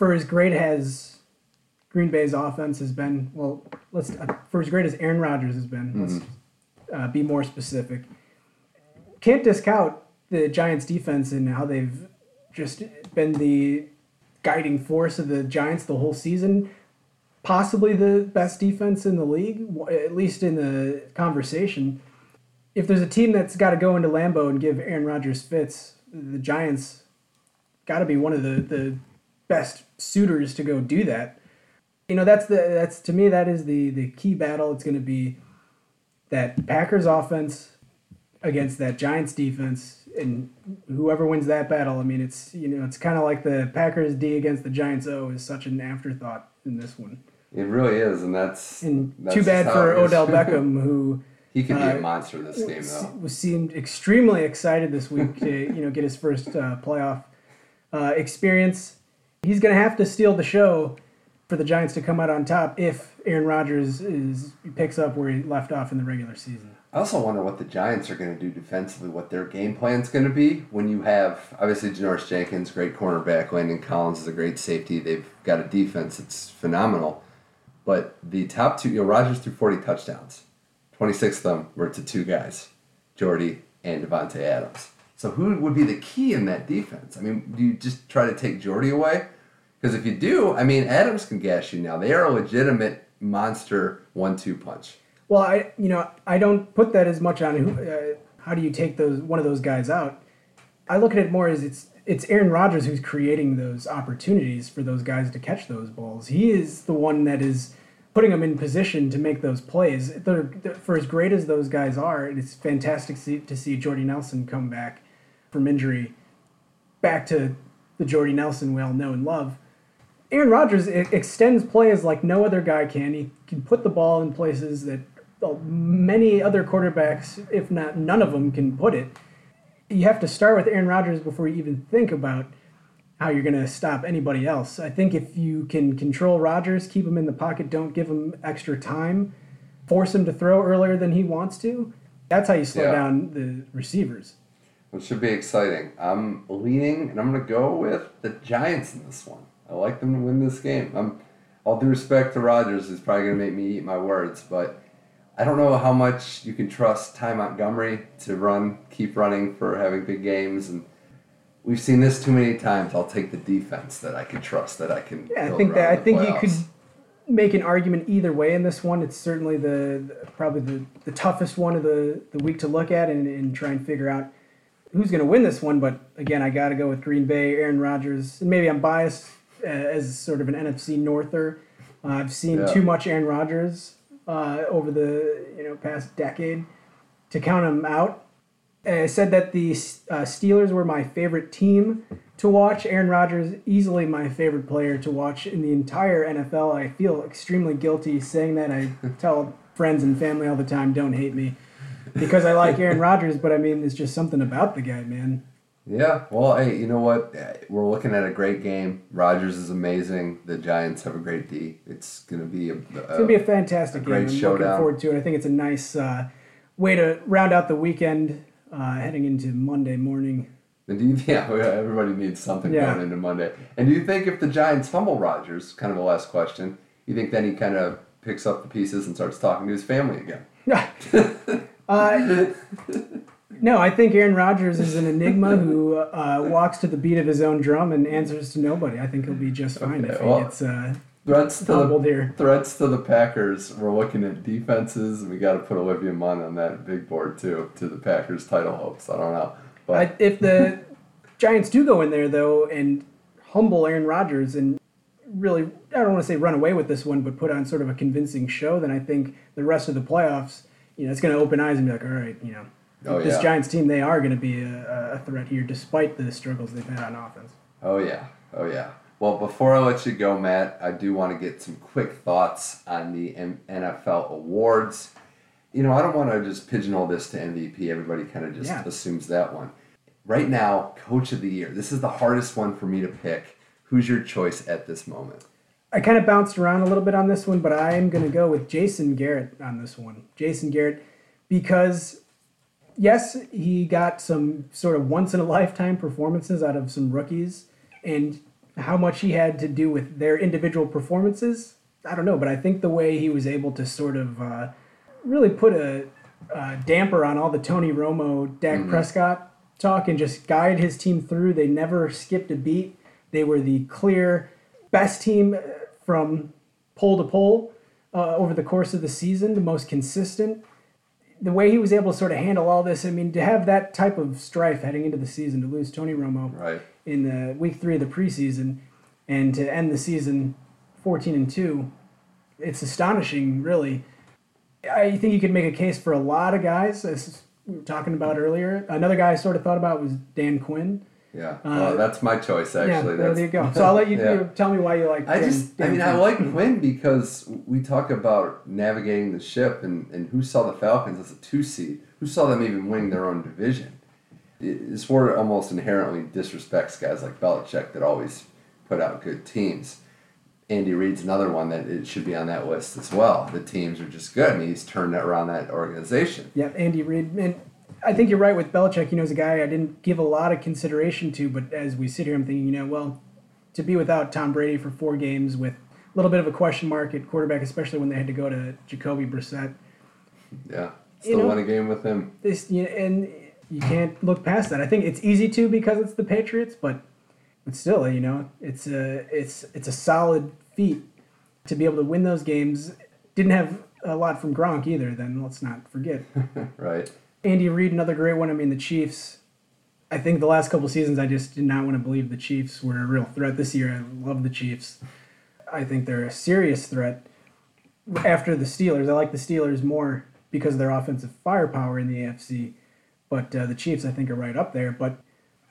B: for as great as Green Bay's offense has been, well, let's uh, for as great as Aaron Rodgers has been, let's uh, be more specific. Can't discount the Giants' defense and how they've just been the guiding force of the Giants the whole season. Possibly the best defense in the league, at least in the conversation. If there's a team that's got to go into Lambeau and give Aaron Rodgers fits, the Giants got to be one of the, the best suitors to go do that. You know, that's the that's to me that is the the key battle. It's going to be that Packers offense against that Giants defense, and whoever wins that battle. I mean, it's you know it's kind of like the Packers D against the Giants O is such an afterthought in this one.
A: It really is, and that's
B: And
A: that's
B: too bad for. Odell Beckham, who
A: He could be a monster this game, though.
B: was seemed extremely excited this week to you know get his first uh, playoff uh, experience. He's going to have to steal the show for the Giants to come out on top if Aaron Rodgers is picks up where he left off in the regular season.
A: I also wonder what the Giants are going to do defensively, what their game plan is going to be when you have obviously Janoris Jenkins, great cornerback, Landon Collins is a great safety. They've got a defense that's phenomenal, but the top two, you know, Rodgers threw forty touchdowns, twenty six of them were to two guys, Jordy and Davante Adams. So who would be the key in that defense? I mean, do you just try to take Jordy away? Because if you do, I mean, Adams can gash you now. They are a legitimate monster one-two punch.
B: Well, I you know I don't put that as much on who. Uh, how do you take those one of those guys out? I look at it more as it's it's Aaron Rodgers who's creating those opportunities for those guys to catch those balls. He is the one that is putting them in position to make those plays. They're, they're- for as great as those guys are, it's fantastic to see, to see Jordy Nelson come back from injury, back to the Jordy Nelson we all know and love. Aaron Rodgers extends plays like no other guy can. He can put the ball in places that well, many other quarterbacks, if not none of them, can put it. You have to start with Aaron Rodgers before you even think about how you're going to stop anybody else. I think if you can control Rodgers, keep him in the pocket, don't give him extra time, force him to throw earlier than he wants to, that's how you slow
A: Yeah.
B: down the receivers.
A: It should be exciting. I'm leaning, and I'm going to go with the Giants in this one. I like them to win this game. I'm, all due respect to Rodgers, he's probably going to make me eat my words, but I don't know how much you can trust Ty Montgomery to run, keep running for having big games, and we've seen this too many times. I'll take the defense that I can trust, that I can.
B: Yeah, I think that I think you could make an argument either way in this one. It's certainly the, the- probably the, the toughest one of the, the week to look at and, and try and figure out who's going to win this one. But again, I got to go with Green Bay, Aaron Rodgers, and maybe I'm biased uh, as sort of an NFC Norther. Uh, I've seen
A: Yeah.
B: too much Aaron Rodgers uh, over the you know past decade to count him out. I said that the uh, Steelers were my favorite team to watch. Aaron Rodgers, easily my favorite player to watch in the entire NFL. I feel extremely guilty saying that. I tell friends and family all the time, don't hate me because I like Aaron Rodgers, but I mean, there's just something about the guy, man.
A: Yeah, well, hey, you know what? Uh, We're looking at a great game. Rodgers is amazing. The Giants have a great D. It's going to be a,
B: It's gonna be a fantastic
A: a great
B: game. I'm looking forward to it. I think it's a nice uh, way to round out the weekend, uh, heading into Monday morning.
A: And do you, yeah, everybody needs something
B: Yeah.
A: going into Monday. And do you think if the Giants fumble Rodgers, kind of a last question, you think then he kind of picks up the pieces and starts talking to his family again?
B: uh, no, I think Aaron Rodgers is an enigma who uh, walks to the beat of his own drum and answers to nobody. I think he'll be just fine
A: Okay,
B: if
A: well,
B: he gets uh,
A: Threats to the,
B: here.
A: threats to the Packers. We're looking at defenses, and we got to put Olivia Munn on that big board too to the Packers title hopes. I don't know, but
B: I, if the Giants do go in there though and humble Aaron Rodgers and really, I don't want to say run away with this one, but put on sort of a convincing show, then I think the rest of the playoffs, you know, it's going to open eyes and be like, all right, you know,
A: Oh,
B: this
A: yeah.
B: Giants team, they are going to be a, a threat here, despite the struggles they've had on offense.
A: Oh yeah, oh yeah. Well, before I let you go, Matt, I do want to get some quick thoughts on the M- NFL awards. You know, I don't want to just pigeonhole this to MVP. Everybody kind of just
B: Yeah.
A: assumes that one. Right now, Coach of the Year. This is the hardest one for me to pick. Who's your choice at this moment?
B: I kind of bounced around a little bit on this one, but I am going to go with Jason Garrett on this one. Jason Garrett, because yes, he got some sort of once in a lifetime performances out of some rookies, and how much he had to do with their individual performances, I don't know, but I think the way he was able to sort of uh, really put a, a damper on all the Tony Romo, Dak Prescott talk and just guide his team through. They never skipped a beat. They were the clear best team uh, from pole to pole uh, over the course of the season, the most consistent. The way he was able to sort of handle all this, I mean, to have that type of strife heading into the season, to lose Tony Romo
A: Right.
B: in the week three of the preseason, and to end the season 14 and two, it's astonishing, really. I think you could make a case for a lot of guys, as we were talking about earlier. Another guy I sort of thought about was Dan Quinn.
A: Yeah.
B: Uh,
A: well, that's my choice, actually.
B: yeah, there, you go. So I'll let you,
A: Yeah.
B: you tell me why you like.
A: I
B: Dan-
A: just, I
B: Dan
A: mean, I like Quinn because we talk about navigating the ship, and, and who saw the Falcons as a two seed? Who saw them even winning their own division? This it almost inherently disrespects guys like Belichick that always put out good teams. Andy Reid's another one that it should be on that list as well. The teams are just good, and he's turned around that organization.
B: Yeah, Andy Reid. And I think you're right with Belichick. You know, he's a guy I didn't give a lot of consideration to, but as we sit here, I'm thinking, you know, well, to be without Tom Brady for four games with a little bit of a question mark at quarterback, especially when they had to go to Jacoby Brissett,
A: Yeah,
B: You
A: still
B: know-
A: won a game with him.
B: this you know, and you can't look past that. I think it's easy to because it's the Patriots, but but still, you know, it's a it's it's a solid feat to be able to win those games. Didn't have a lot from Gronk either. Then let's not forget.
A: right.
B: Andy Reid, another great one. I mean, the Chiefs. I think the last couple seasons, I just did not want to believe the Chiefs were a real threat. This year, I love the Chiefs. I think they're a serious threat. After the Steelers, I like the Steelers more because of their offensive firepower in the AFC. But uh, the Chiefs, I think, are right up there. But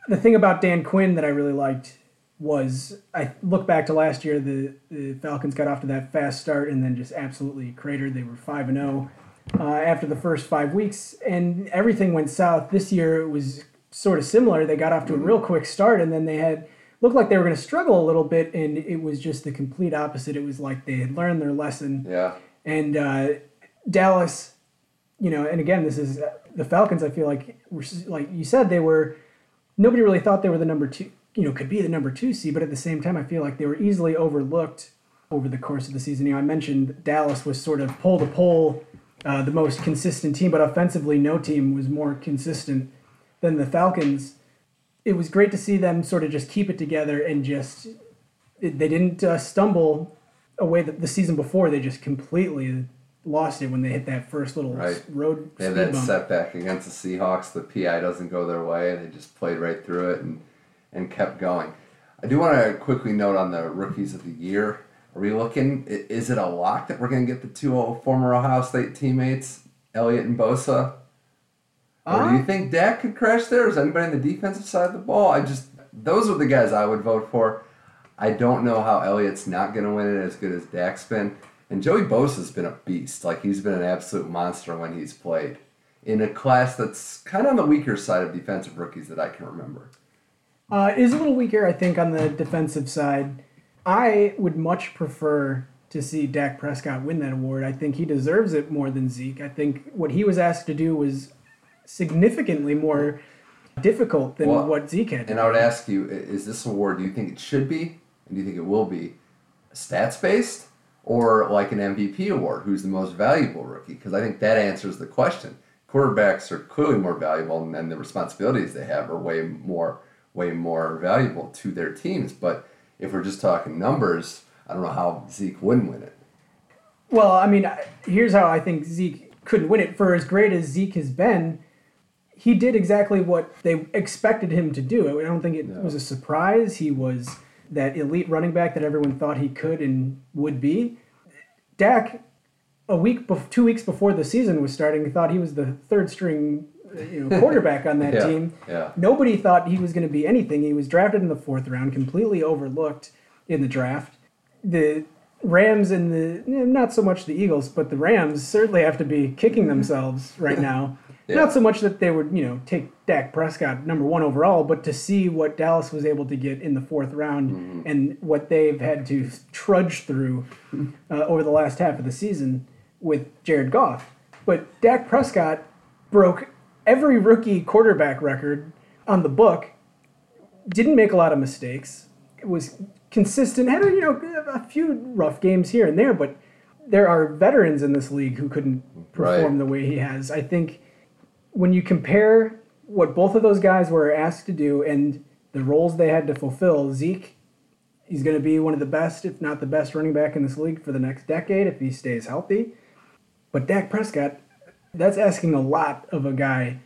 B: the thing about Dan Quinn that I really liked was I look back to last year, the, the Falcons got off to that fast start and then just absolutely cratered. They were five and zero uh, after the first five weeks, and everything went south. This year it was sort of similar. They got off to a real quick start, and then they had looked like they were going to struggle a little bit, and it was just the complete opposite. It was like they had learned their lesson.
A: Yeah.
B: And uh, Dallas, you know, and again, this is the Falcons. I feel like, were, like you said, they were. Nobody really thought they were the number two. You know, could be the number two seed, but at the same time, I feel like they were easily overlooked over the course of the season. You know, I mentioned Dallas was sort of pole to pole, uh, the most consistent team, but offensively, no team was more consistent than the Falcons. It was great to see them sort of just keep it together and just they didn't uh, stumble away the, the season before. They just completely lost it when they hit that first little
A: Right.
B: road
A: They had that
B: bump.
A: setback against the Seahawks. The PI doesn't go their way. They just played right through it and, and kept going. I do want to quickly note on the rookies of the year. Are we looking? Is it a lock that we're going to get the two former Ohio State teammates, Elliott and Bosa? Or do you
B: Uh,
A: think Dak could crash there? Is anybody on the defensive side of the ball? I just those are the guys I would vote for. I don't know how Elliott's not going to win it as good as Dak's been. And Joey Bosa's been a beast. Like he's been an absolute monster when he's played in a class that's kind of on the weaker side of defensive rookies that I can remember.
B: Uh, is a little weaker, I think, on the defensive side. I would much prefer to see Dak Prescott win that award. I think he deserves it more than Zeke. I think what he was asked to do was significantly more difficult than
A: Well,
B: what Zeke had. to
A: And I would ask you, is this award, do you think it should be, and do you think it will be, stats based, or like an MVP award, who's the most valuable rookie? Because I think that answers the question. Quarterbacks are clearly more valuable, and, and the responsibilities they have are way more, way more valuable to their teams. But if we're just talking numbers, I don't know how Zeke wouldn't win it.
B: Well, I mean, here's how I think Zeke couldn't win it. For as great as Zeke has been, he did exactly what they expected him to do. I don't think it
A: No.
B: was a surprise. He was that elite running back that everyone thought he could and would be. Dak, a week, two weeks before the season was starting, thought he was the third string, you know, quarterback on that
A: Yeah,
B: team.
A: yeah.
B: Nobody thought he was going to be anything. He was drafted in the fourth round, completely overlooked in the draft. The Rams and the eh, not so much the Eagles, but the Rams certainly have to be kicking themselves right now.
A: Yeah.
B: Not so much that they would, you know, take Dak Prescott number one overall, but to see what Dallas was able to get in the fourth round
A: Mm-hmm.
B: and what they've had to trudge through uh, over the last half of the season with Jared Goff. But Dak Prescott broke every rookie quarterback record on the book. Didn't make a lot of mistakes. It was consistent. Had a, you know a few rough games here and there, but there are veterans in this league who couldn't perform
A: Right.
B: the way he has. I think when you compare what both of those guys were asked to do and the roles they had to fulfill, Zeke, he's going to be one of the best, if not the best, running back in this league for the next decade if he stays healthy. But Dak Prescott, that's asking a lot of a guy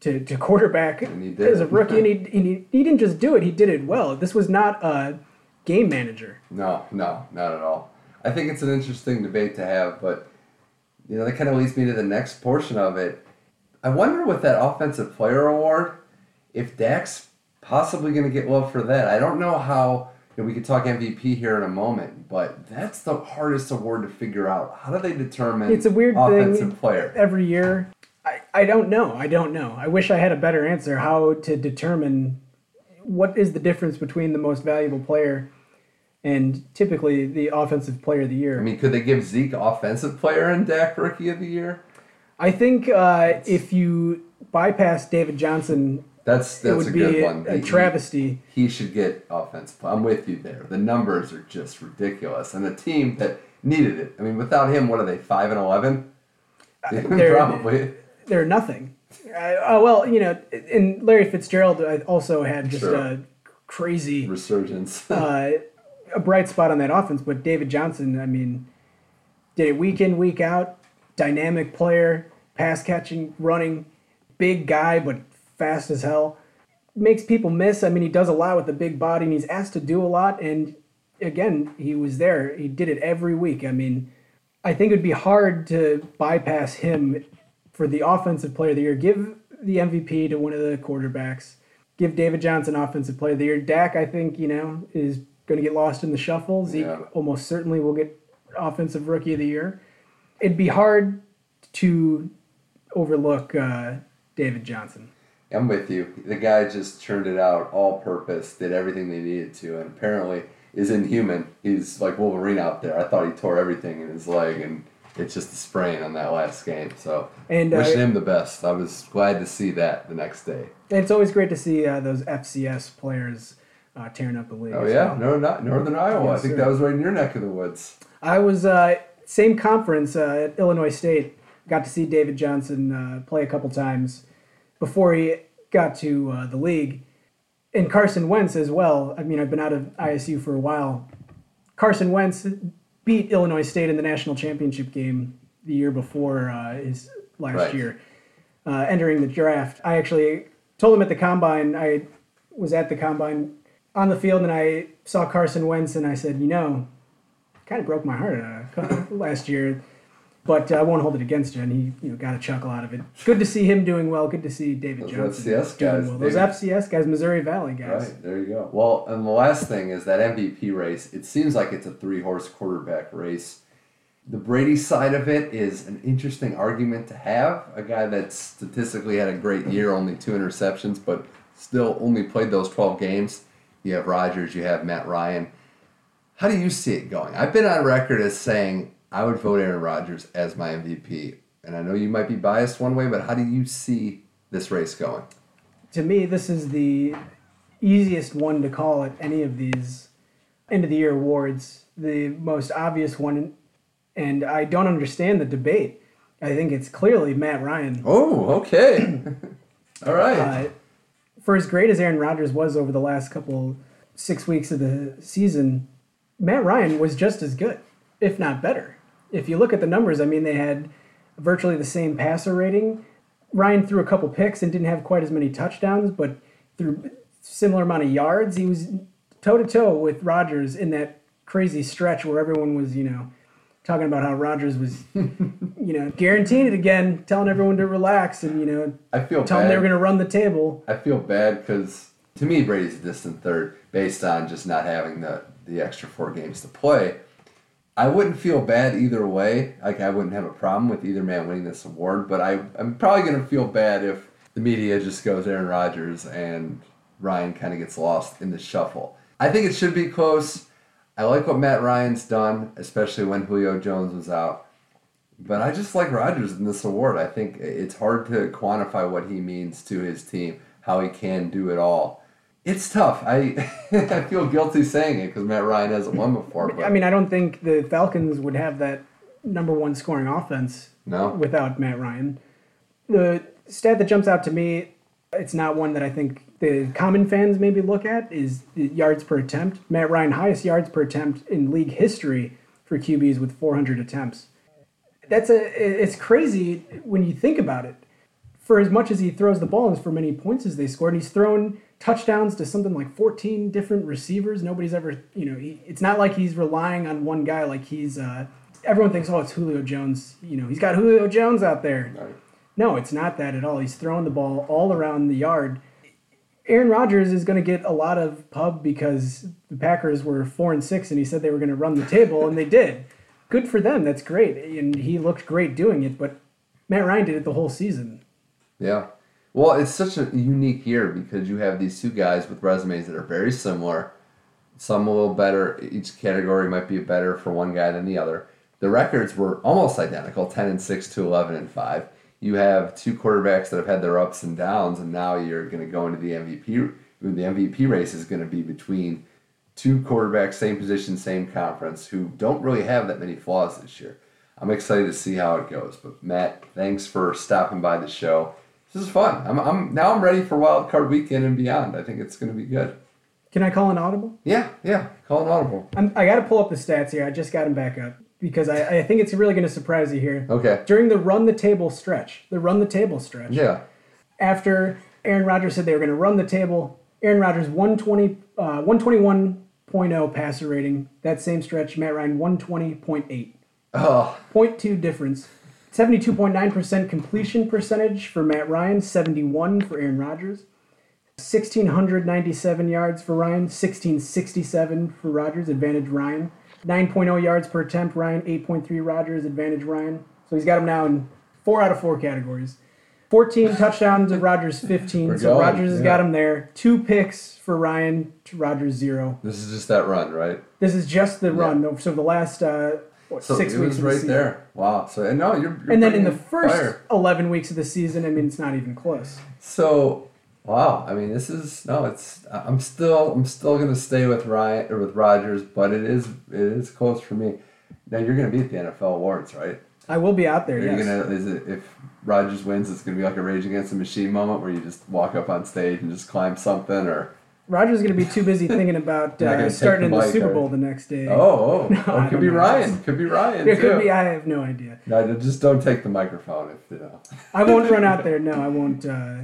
B: to, to quarterback
A: And he did
B: as a rookie, and he, and he, he didn't just do it, he did it well. This was not a game manager.
A: No, no, not at all. I think it's an interesting debate to have, but you know that kind of leads me to the next portion of it. I wonder with that offensive player award, if Dak's possibly going to get love for that. I don't know how. You know, we could talk MVP here in a moment, but that's the hardest award to figure out. How do they determine
B: It's a weird
A: offensive
B: thing
A: player?
B: every year. I, I don't know. I don't know. I wish I had a better answer how to determine what is the difference between the most valuable player and typically the offensive player of the year.
A: I mean, could they give Zeke offensive player and Dak rookie of the year?
B: I think uh, if you bypass David Johnson,
A: That's that's
B: would
A: a
B: be
A: good one.
B: a
A: He-
B: travesty.
A: he should get offensive. I'm with you there. The numbers are just ridiculous, and the team that needed it. I mean, without him, what are they? Five and eleven?
B: they're-
A: Probably.
B: They're nothing. I, uh, well, you know, and Larry Fitzgerald uh, also had just
A: Sure.
B: a crazy
A: Resurgence.
B: uh, a bright spot on that offense. But David Johnson, I mean, did it week in, week out. Dynamic player, pass catching, running, big guy, but fast as hell. Makes people miss. I mean, he does a lot with the big body, and he's asked to do a lot. And again, he was there. He did it every week. I mean, I think it would be hard to bypass him for the offensive player of the year. Give the MVP to one of the quarterbacks. give David Johnson Offensive Player of the Year. Dak, I think, you know, is going to get lost in the shuffle. Zeke
A: Yeah.
B: almost certainly will get Offensive Rookie of the Year. It'd be hard to overlook uh, David Johnson.
A: I'm with you. The guy just turned it out all purpose, did everything they needed to, and apparently is inhuman. He's like Wolverine out there. I thought he tore everything in his leg, and it's just a sprain on that last game. So
B: And uh,
A: wishing him the best. I was glad to see that the next day.
B: it's always great to see uh, those FCS players uh, tearing up the league.
A: Oh yeah,
B: well.
A: no, not Northern Iowa. I think
B: sir.
A: that was right in your neck of the woods.
B: I was uh, same conference uh, at Illinois State. Got to see David Johnson uh, play a couple times before he got to uh, the league, and Carson Wentz as well. I mean, I've been out of ISU for a while. Carson Wentz beat Illinois State in the national championship game the year before uh, his last
A: Right.
B: year, uh, entering the draft. I actually told him at the combine. I was at the combine on the field, and I saw Carson Wentz, and I said, you know, kind of broke my heart uh, last year, but uh, I won't hold it against you. And he, you know, got a chuckle out of it. Good to see him doing well. Good to see David
A: Those
B: Johnson
A: FCS
B: doing
A: guys,
B: well. Those
A: David-
B: FCS guys, Missouri Valley guys.
A: Right, there you go. Well, and the last thing is that MVP race. It seems like it's a three horse quarterback race. The Brady side of it is an interesting argument to have. A guy that statistically had a great year, only two interceptions, but still only played those 12 games. You have Rodgers, you have Matt Ryan. How do you see it going? I've been on record as saying I would vote Aaron Rodgers as my MVP. And I know you might be biased one way, but how do you see this race going?
B: To me, this is the easiest one to call at any of these end of the year awards. The most obvious one, and I don't understand the debate. I think it's clearly Matt Ryan.
A: Oh, okay. All right.
B: Uh, for as great as Aaron Rodgers was over the last couple six weeks of the season, Matt Ryan was just as good, if not better. If you look at the numbers, I mean, they had virtually the same passer rating. Ryan threw a couple picks and didn't have quite as many touchdowns, but threw similar amount of yards. He was toe to toe with Rodgers in that crazy stretch where everyone was, you know, talking about how Rodgers was, you know, guaranteeing it again, telling everyone to relax and you know,
A: I feel
B: telling them they were going to run the table.
A: I feel bad because to me Brady's a distant third based on just not having the the extra four games to play. I wouldn't feel bad either way. Like I wouldn't have a problem with either man winning this award, but I I'm probably gonna feel bad if the media just goes Aaron Rodgers and Ryan kind of gets lost in the shuffle. I think it should be close. I like what Matt Ryan's done, especially when Julio Jones was out. But I just like Rodgers in this award. I think it's hard to quantify what he means to his team, how he can do it all. It's tough. I I feel guilty saying it because Matt Ryan hasn't won before. But
B: I mean, I don't think the Falcons would have that number one scoring offense
A: no,
B: without Matt Ryan. The stat that jumps out to me, it's not one that I think the common fans maybe look at, is the yards per attempt. Matt Ryan, highest yards per attempt in league history for QBs with 400 attempts. That's a it's crazy when you think about it. For as much as he throws the ball and for many points as they scored, he's thrown touchdowns to something like 14 different receivers. Nobody's ever, you know, he, it's not like he's relying on one guy. Like he's, uh, everyone thinks, oh, it's Julio Jones. You know, he's got Julio Jones out there.
A: Right.
B: No, it's not that at all. He's throwing the ball all around the yard. Aaron Rodgers is going to get a lot of pub because the Packers were four and six, and he said they were going to run the table, and they did. Good for them. That's great, and he looked great doing it. But Matt Ryan did it the whole season.
A: Yeah. Well, it's such a unique year because you have these two guys with resumes that are very similar. Some a little better. Each category might be better for one guy than the other. The records were almost identical 10 and 6 to 11 and 5. You have two quarterbacks that have had their ups and downs, and now you're going to go into the MVP. The MVP race is going to be between two quarterbacks, same position, same conference, who don't really have that many flaws this year. I'm excited to see how it goes. But Matt, thanks for stopping by the show. This is fun. I'm, I'm now I'm ready for Wild Card Weekend and beyond. I think it's going to be good.
B: Can I call an audible?
A: Yeah, yeah. Call an audible.
B: I'm, I got to pull up the stats here. I just got them back up because I, I think it's really going to surprise you here.
A: Okay.
B: During the run the table stretch, the run the table stretch.
A: Yeah.
B: after Aaron Rodgers said they were going to run the table. Aaron Rodgers 120, uh, 121.0 passer rating. That same stretch, Matt Ryan 120.8.
A: Oh,
B: 0.2 difference. 72.9% completion percentage for Matt Ryan, 71 for Aaron Rodgers. 1,697 yards for Ryan, 1,667 for Rodgers, advantage Ryan. 9.0 yards per attempt, Ryan, 8.3 Rodgers, advantage Ryan. So he's got him now in four out of four categories. 14 touchdowns of Rodgers 15.
A: We're
B: so
A: going,
B: Rodgers has
A: yeah.
B: got him there. Two picks for Ryan to Rodgers zero.
A: This is just that run, right?
B: This is just the run. though. So the last uh, what,
A: So
B: six
A: it
B: weeks
A: was
B: of the
A: right there. Wow. So and no, you're. you're
B: And then in the first
A: fire.
B: 11 weeks of the season, I mean, it's not even close.
A: So, wow. I mean, this is no. It's. I'm still. I'm still gonna stay with Ryan or with Rodgers, but it is. It is close for me. Now you're gonna be at the NFL awards, right?
B: I will be out there,
A: Are you
B: yes.
A: gonna? Is it if Rodgers wins? It's gonna be like a Rage Against the Machine moment where you just walk up on stage and just climb something, or
B: Rodgers going to be too busy thinking about
A: You're not gonna
B: uh, starting in the Super Bowl
A: you?
B: the next day.
A: oh, oh,
B: No,
A: oh, could be
B: know.
A: Ryan. Could be Ryan
B: There
A: too.
B: could be. I have no idea.
A: No, just don't take the microphone if you know.
B: I won't run out there. No, I won't. Uh,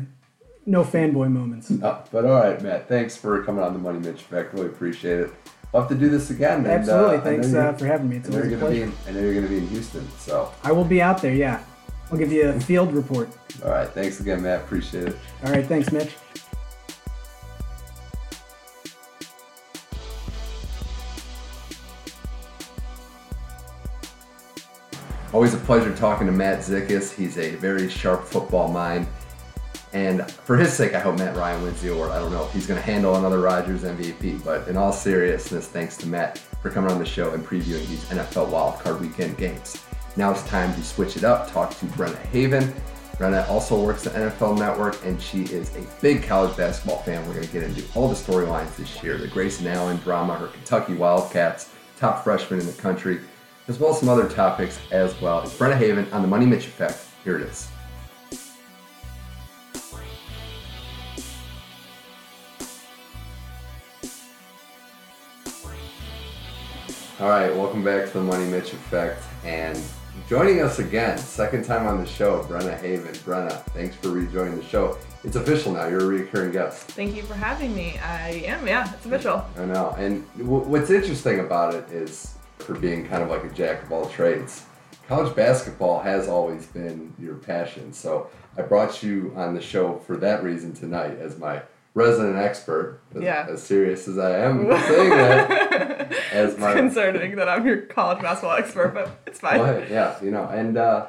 B: no fanboy moments.
A: No, but all right, Matt. Thanks for coming on the Money Mitch Effect. Really appreciate it. We'll have to do this again. and,
B: Absolutely.
A: uh,
B: Thanks uh, for having me. It's always a pleasure.
A: In, I know you're gonna be in Houston. So,
B: I will be out there. Yeah, I'll give you a field report.
A: all right. Thanks again, Matt. Appreciate it.
B: All right. Thanks, Mitch.
A: Always a pleasure talking to Matt Zickus. He's a very sharp football mind. And for his sake, I hope Matt Ryan wins the award. I don't know if he's going to handle another Rodgers MVP, but in all seriousness, thanks to Matt for coming on the show and previewing these NFL wildcard weekend games. Now it's time to switch it up, talk to Brenna Haven. Brenna also works at NFL Network, and she is a big college basketball fan. We're going to get into all the storylines this year the Grayson Allen drama, her Kentucky Wildcats, top freshman in the country, as well as some other topics as well. It's Brenna Haven on the Money Mitch Effect. Here it is. All right, welcome back to the Money Mitch Effect. And joining us again, second time on the show, Brenna Haven. Brenna, thanks for rejoining the show. It's official now, you're a recurring guest.
C: Thank you for having me. I am, yeah, it's official.
A: I know. And w- what's interesting about it is, for being kind of like a jack of all trades, college basketball has always been your passion. So I brought you on the show for that reason tonight as my resident expert. As,
C: Yeah.
A: as serious as I am saying that. As
C: it's
A: my-
C: concerning that I'm your college basketball expert, but it's fine.
A: Hey, yeah, you know. And uh,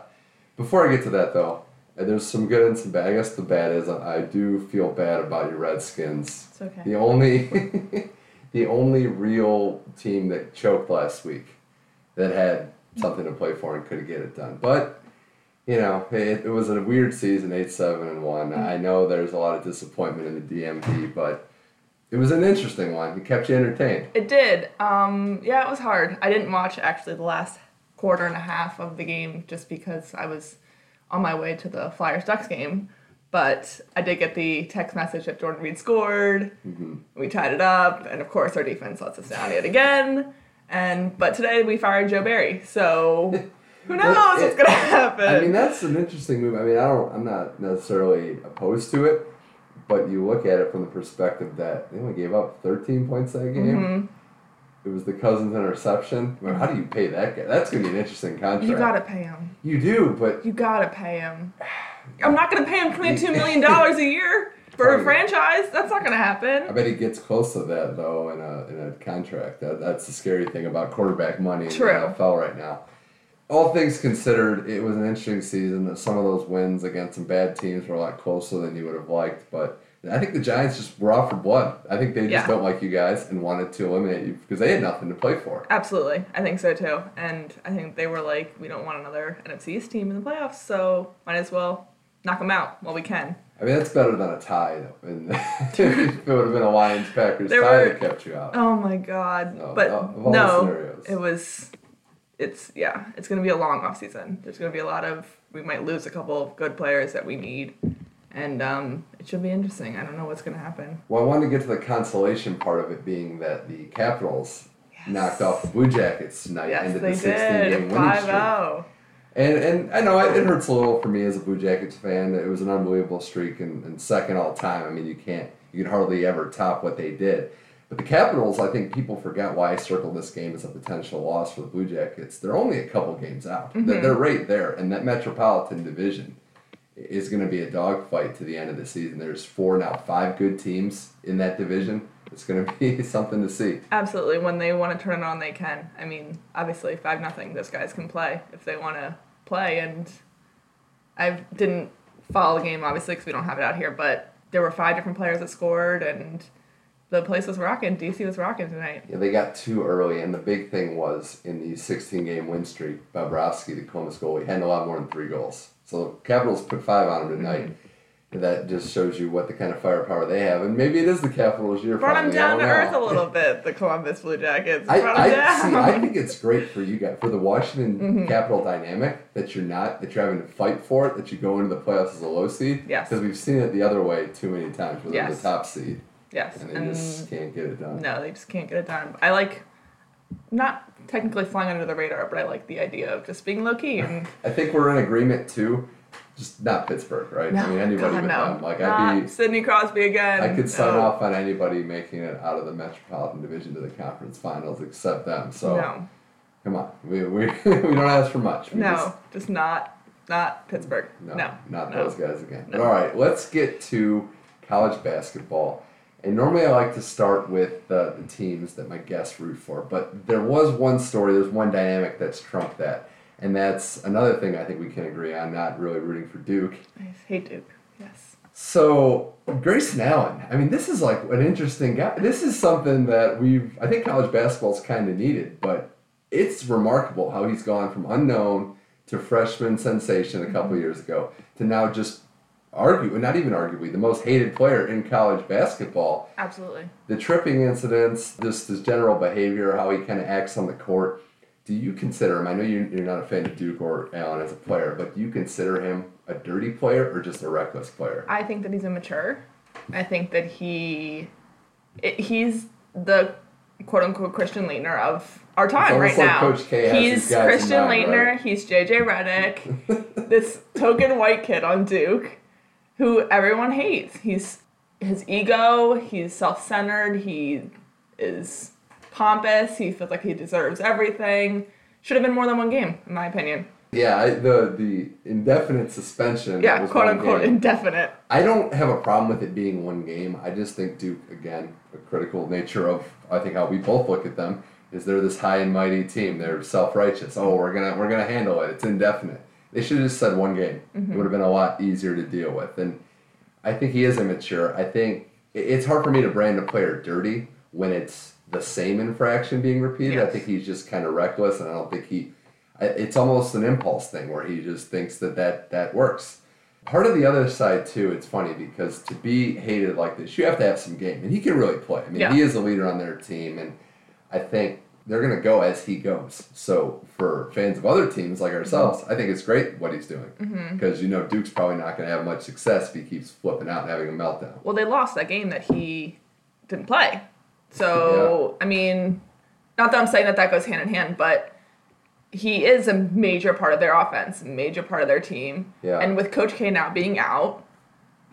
A: before I get to that, though, uh, there's some good and some bad. I guess the bad is I do feel bad about your Redskins.
C: It's okay.
A: The only, the only real team that choked last week, that had something to play for and could get it done. But you know, it, it was a weird season, eight seven and one. I know there's a lot of disappointment in the DMV, but it was an interesting one. It kept you entertained.
C: It did. Um, yeah, it was hard. I didn't watch actually the last quarter and a half of the game just because I was on my way to the Flyers Ducks game. But I did get the text message that Jordan Reed scored. We tied it up, and of course our defense lets us down yet again. And but today we fired Joe Barry, so who knows
A: Well,
C: what's gonna happen?
A: I mean, that's an interesting move. I mean, I don't, I'm not necessarily opposed to it, but you look at it from the perspective that they only gave up 13 points that game.
C: Mm-hmm.
A: It was the Cousins interception. I mean, how do you pay that guy? That's going to be an interesting contract.
C: you gotta pay him.
A: You do, but
C: You gotta pay him. I'm not gonna pay him twenty-two million dollars a year for a franchise. That's not gonna happen.
A: I bet he gets close to that though in a in a contract. That, that's the scary thing about quarterback money in the NFL right now. All things considered, it was an interesting season. Some of those wins against some bad teams were a lot closer than you would have liked, but I think the Giants just were out for blood. I think they just
C: Yeah.
A: don't like you guys and wanted to eliminate you because they had nothing to play for.
C: Absolutely, I think so too. And I think they were like, we don't want another NFC East team in the playoffs, so might as well knock them out while we can.
A: I mean, that's better than a tie. though. And if it would have been a Lions Packers tie
C: were-
A: that kept you out.
C: Oh my god!
A: No,
C: but
A: of all
C: no,
A: scenarios.
C: it was. It's yeah. It's gonna be a long off season. There's gonna be a lot of. We might lose a couple of good players that we need, and um, it should be interesting. I don't know what's gonna happen.
A: Well, I wanted to get to the consolation part of it being that the Capitals knocked off the Blue Jackets tonight
C: Yes, they
A: the 16 game
C: did.
A: winning
C: Five
A: streak. And and I know it, hurts a little for me as a Blue Jackets fan. It was an unbelievable streak and, and second all time. I mean, you can't you can hardly ever top what they did. But the Capitals, I think people forget why I circled this game as a potential loss for the Blue Jackets. They're only a couple games out. They're, mm-hmm. they're right there, and that Metropolitan Division is going to be a dogfight to the end of the season. There's four now, five good teams in that division. It's going to be something to see.
C: Absolutely. When they want to turn it on, they can. I mean, obviously, five nothing. Those guys can play if they want to play. And I didn't follow the game obviously because we don't have it out here, but there were five different players that scored, and the place was rocking. DC was rocking tonight.
A: Yeah, they got too early, and the big thing was in the 16 game win streak, Bobrovsky, the Columbus goalie, had a lot more than three goals. So Capitals put five on him tonight.
C: Mm-hmm.
A: That just shows you what the kind of firepower they have, and maybe it is the Capitals' year.
C: Brought them down to
A: know.
C: earth a little bit, the Columbus Blue Jackets.
A: I, I,
C: down.
A: see, I think it's great for you guys for the Washington mm-hmm. Capital dynamic that you're not that you're having to fight for it that you go into the playoffs as a low seed.
C: Yes.
A: Because we've seen it the other way too many times where they're
C: Yes.
A: the top seed
C: yes.
A: and they
C: And
A: just can't get it done.
C: no, they just can't get it done. I like not technically flying under the radar, but I like the idea of just being low key and
A: I think we're in agreement too. Just not Pittsburgh, right?
C: no,
A: I mean anybody
C: God,
A: but
C: no.
A: them. Like
C: Not
A: I'd be
C: Sidney Crosby again.
A: I could sign
C: no.
A: off on anybody making it out of the Metropolitan Division to the conference finals except them. So
C: No,
A: come on. We, we, we don't ask for much. We
C: no,
A: just-
C: just not not Pittsburgh.
A: No,
C: No,
A: not
C: no.
A: those guys again.
C: No.
A: But all right, let's get to college basketball. And normally I like to start with the, the teams that my guests root for, but there was one story, there's one dynamic that's trumped that. And that's another thing I think we can agree on, not really rooting for Duke.
C: I hate Duke. Yes.
A: So Grayson Allen, I mean, this is like an interesting guy. This is something that we've, I think college basketball's kind of needed, but it's remarkable how he's gone from unknown to freshman sensation a mm-hmm. couple years ago to now just argue, not even arguably, the most hated player in college basketball.
C: Absolutely.
A: The tripping incidents, just his general behavior, how he kind of acts on the court. Do you consider him? I know you- you're not a fan of Duke or Allen as a player, but do you consider him a dirty player or just a reckless player?
C: I think that he's immature. I think that he, it, he's the quote unquote Christian Laettner of our time right
A: like
C: now.
A: Coach K has
C: he's
A: these guys in
C: Christian Laettner.
A: right?
C: He's JJ Redick, this token white kid on Duke, who everyone hates. He's his ego. He's self-centered. He is pompous. He feels like he deserves everything. Should have been more than one game, in my opinion.
A: Yeah, I, the the indefinite suspension.
C: Yeah, quote unquote
A: game.
C: indefinite.
A: I don't have a problem with it being one game. I just think Duke, again, a critical nature of I think how we both look at them is they're this high and mighty team. They're self righteous. Oh, we're gonna we're gonna handle it. It's indefinite. They should have just said one game. Mm-hmm. It would have been a lot easier to deal with. And I think he is immature. I think it's hard for me to brand a player dirty when it's the same infraction being repeated. I think he's just kind of reckless, and I don't think he. It's almost an impulse thing where he just thinks that that, that works. Part of the other side too, it's funny because to be hated like this, you have to have some game, and he can really play. I mean,
C: Yeah.
A: he is a leader on their team, and I think they're gonna go as he goes. So for fans of other teams like ourselves, I think it's great what he's doing mm-hmm. because you know Duke's probably not gonna have much success if he keeps flipping out and having a meltdown.
C: Well, they lost that game that he didn't play. So, I mean, not that I'm saying that that goes hand in hand, but he is a major part of their offense, major part of their team.
A: Yeah.
C: And with Coach K now being out,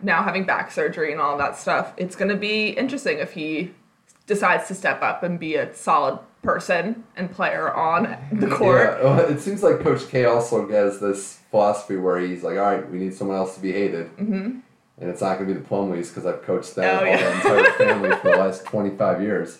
C: now having back surgery and all that stuff, it's going to be interesting if he decides to step up and be a solid person and player on the court.
A: Yeah, it seems like Coach K also has this philosophy where he's like, all right, we need someone else to be hated. Mm-hmm. And it's not going to be the Plumlees because I've coached that
C: Oh, yeah.
A: entire family for the last 25 years.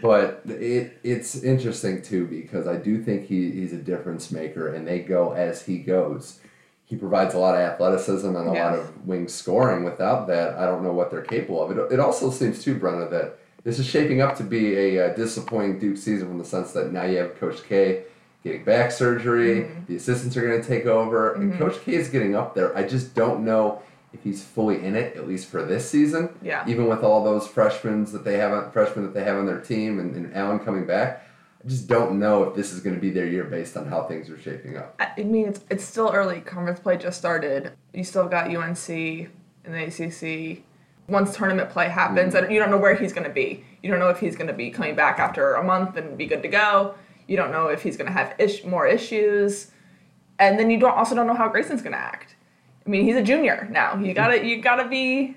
A: But it it's interesting too because I do think he, he's a difference maker and they go as he goes. He provides a lot of athleticism and a lot of wing scoring. Without that, I don't know what they're capable of. It, it also seems too, Brenna, that this is shaping up to be a, uh disappointing Duke season from the sense that now you have Coach K getting back surgery,
C: Mm-hmm.
A: the assistants are going to take over, and Coach K is getting up there. I just don't know if he's fully in it, at least for this season.
C: Yeah.
A: Even with all those freshmen that they have, on, freshmen that they have on their team, and, and Allen coming back, I just don't know if this is going to be their year based on how things are shaping up.
C: I mean, it's, it's still early. Conference play just started. You still got UNC and the ACC. Once tournament play happens, mm-hmm. I don't- you don't know where he's going to be. You don't know if he's going to be coming back after a month and be good to go. You don't know if he's going to have ish, more issues, and then you don't also don't know how Grayson's going to act. I mean, he's a junior now. You gotta you gotta be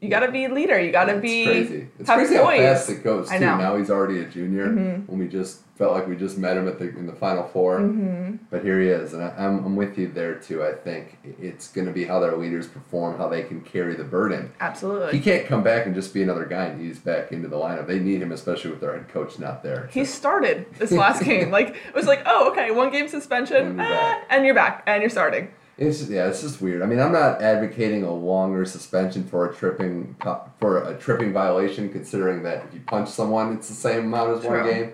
C: You got to be leader. You got to
A: It's
C: be
A: crazy. It's crazy how fast it goes too.
C: Mm-hmm.
A: Now he's already a junior. When we just felt like we just met him at the in the final 4
C: Mm-hmm.
A: But here he is, and I, I'm I'm with you there too. I think it's going to be how their leaders perform, how they can carry the burden.
C: Absolutely.
A: He can't come back and just be another guy and ease back into the lineup. They need him, especially with their head coach not there.
C: He started this last game. Like it was like, oh, okay, one game suspension,
A: And you're back.
C: and you're back, and you're starting.
A: It's yeah, it's just weird. I mean, I'm not advocating a longer suspension for a tripping for a tripping violation, considering that if you punch someone, it's the same amount as one game.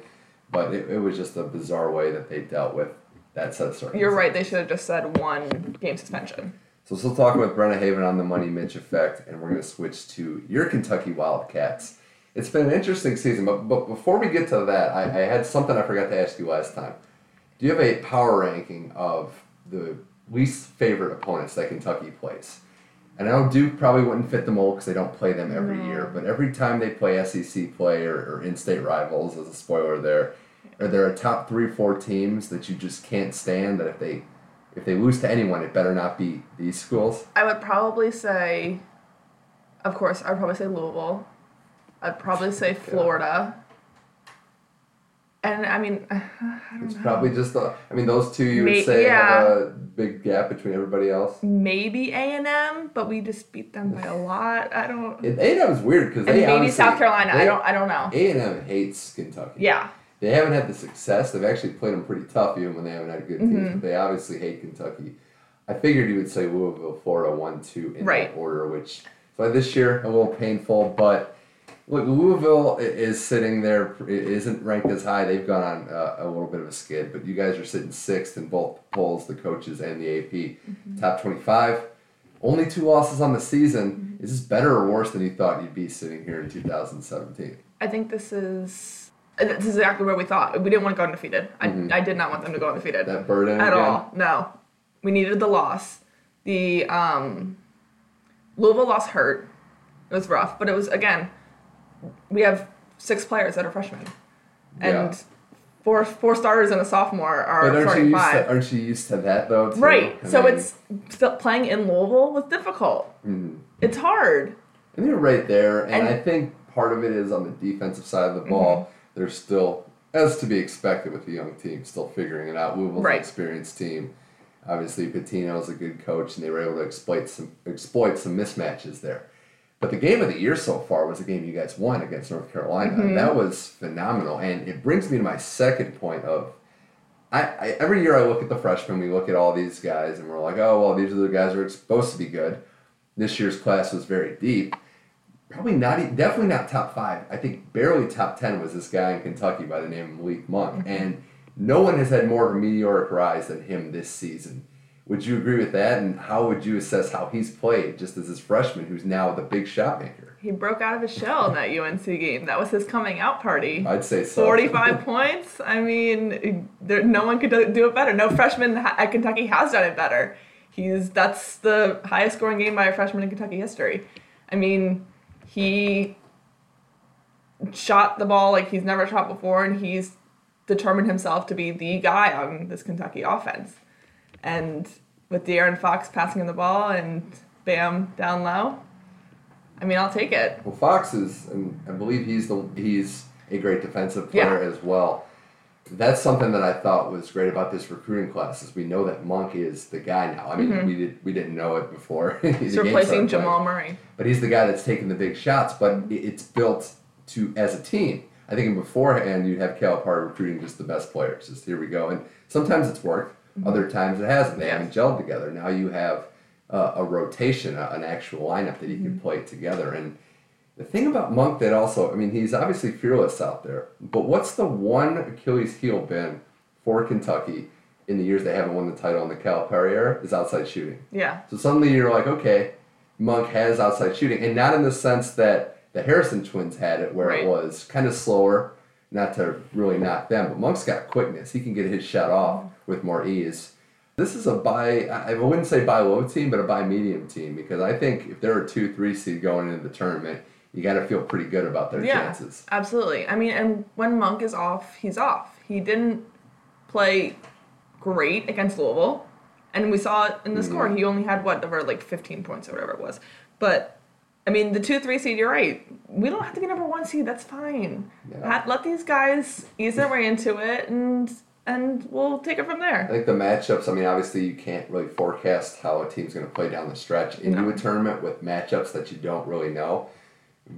A: But it, it was just a bizarre way that they dealt with that set of circumstances.
C: You're right. They should have just said one game suspension.
A: So still talking with Brenna Haven on the Money Mitch effect, and we're going to switch to your Kentucky Wildcats. It's been an interesting season, but, but before we get to that, I, I had something I forgot to ask you last time. Do you have a power ranking of the least favorite opponents that Kentucky plays? And I know Duke probably wouldn't fit the mold because they don't play them every year, but every time they play SEC play or, or in-state rivals, as a spoiler there, are there a top three, four teams that you just can't stand that if they if they lose to anyone, it better not be these schools?
C: I would probably say, of course, I'd probably say Louisville. I'd probably say Florida. And I mean, I don't
A: It's
C: know.
A: probably just the. I mean, those two you
C: May-
A: would say have
C: yeah.
A: a big gap between everybody else.
C: maybe A and M, but we just beat them by a lot. I don't. Know.
A: A and M is weird because they
C: maybe
A: honestly-
C: South Carolina. I don't. I don't know.
A: A and M hates Kentucky.
C: Yeah.
A: They haven't had the success. They've actually played them pretty tough, even when they haven't had good teams.
C: Mm-hmm.
A: But they obviously hate Kentucky. I figured you would say Louisville, Florida, one, two in
C: Right.
A: that order. Which so this year a little painful, but look, Louisville is sitting there. isn't ranked as high. They've gone on uh, a little bit of a skid, but you guys are sitting sixth in both polls, the coaches and the AP,
C: Mm-hmm.
A: top twenty-five. Only two losses on the season. Is this better or worse than you thought you'd be sitting here in 2017?
C: I think this is. uh, This is exactly where we thought. We didn't want to go undefeated. I, I did not want them to go undefeated.
A: That burden
C: at
A: again?
C: all. No, we needed the loss. The um, Louisville loss hurt. It was rough, but it was again. We have six players that are freshmen, and
A: Yeah.
C: four four starters and a sophomore are
A: But
C: starting
A: used
C: five.
A: to, aren't you used to that though? Too?
C: right.
A: I
C: so
A: mean,
C: it's still playing in Louisville was difficult.
A: mhm.
C: It's hard.
A: And you're right there, and,
C: And- Mm-hmm.
A: I think part of it is on the defensive side of the ball. They're still, as to be expected with a young team, still figuring it out. Louisville's
C: Right.
A: an experienced team. Obviously, Pitino is a good coach, and they were able to exploit some exploit some mismatches there. But the game of the year so far was the game you guys won against North Carolina.
C: Mm-hmm.
A: That was phenomenal, and it brings me to my second point of I, I every year I look at the freshmen, we look at all these guys, and we're like, oh well, these are the guys who are supposed to be good. This year's class was very deep. Probably not, definitely not top five. I think barely top ten was this guy in Kentucky by the name of Malik Monk, and no one has had more of a meteoric rise than him this season. Would you agree with that? And how would you assess how he's played just as this freshman, who's now the big shot maker?
C: He broke out of his shell in that UNC game. That was his coming out party.
A: I'd say so.
C: 45 points. I mean, there, no one could do do it better. No freshman at Kentucky has done it better. He's that's the highest scoring game by a freshman in Kentucky history. I mean, he shot the ball like he's never shot before, and he's determined himself to be the guy on this Kentucky offense. And with De'Aaron Fox passing the ball and Bam down low, I mean, I'll take it.
A: Well, Fox is, and I believe he's the he's a great defensive player as well. That's something that I thought was great about this recruiting class is we know that Monk is the guy now. I mean, mm-hmm. we did we didn't know it before.
C: He's replacing. Jamal Murray.
A: but he's the guy that's taking the big shots. But mm-hmm. it's built to as a team. I think beforehand you'd have Calipari recruiting just the best players. Just here we go, and sometimes it's worked. Other times it hasn't. They haven't gelled together. Now you have uh, a rotation, a, an actual lineup that you can play together. And the thing about Monk that also, I mean, he's obviously fearless out there. But what's the one Achilles heel been for Kentucky in the years they haven't won the title in the Calipari era? Is outside shooting.
C: Yeah.
A: So suddenly you're like, okay, Monk has outside shooting, and not in the sense that the Harrison twins had it, where
C: Right.
A: it was kind of slower. Not to really knock them, but Monk's got quickness. He can get his shot off with more ease. This is a buy. I wouldn't say buy low team, but a buy medium team because I think if they're a two three seed going into the tournament, you got to feel pretty good about their
C: Yeah,
A: chances.
C: absolutely. I mean, and when Monk is off, he's off. He didn't play great against Louisville, and we saw it in the score.
A: Mm-hmm.
C: He only had whatever, like 15 points or whatever it was. But I mean, the two, three seed, you're right. We don't have to be number one seed. That's fine.
A: Yeah.
C: Let these guys ease their way into it, and and we'll take it from there.
A: I think the matchups, I mean, obviously you can't really forecast how a team's going to play down the stretch into
C: No.
A: a tournament with matchups that you don't really know.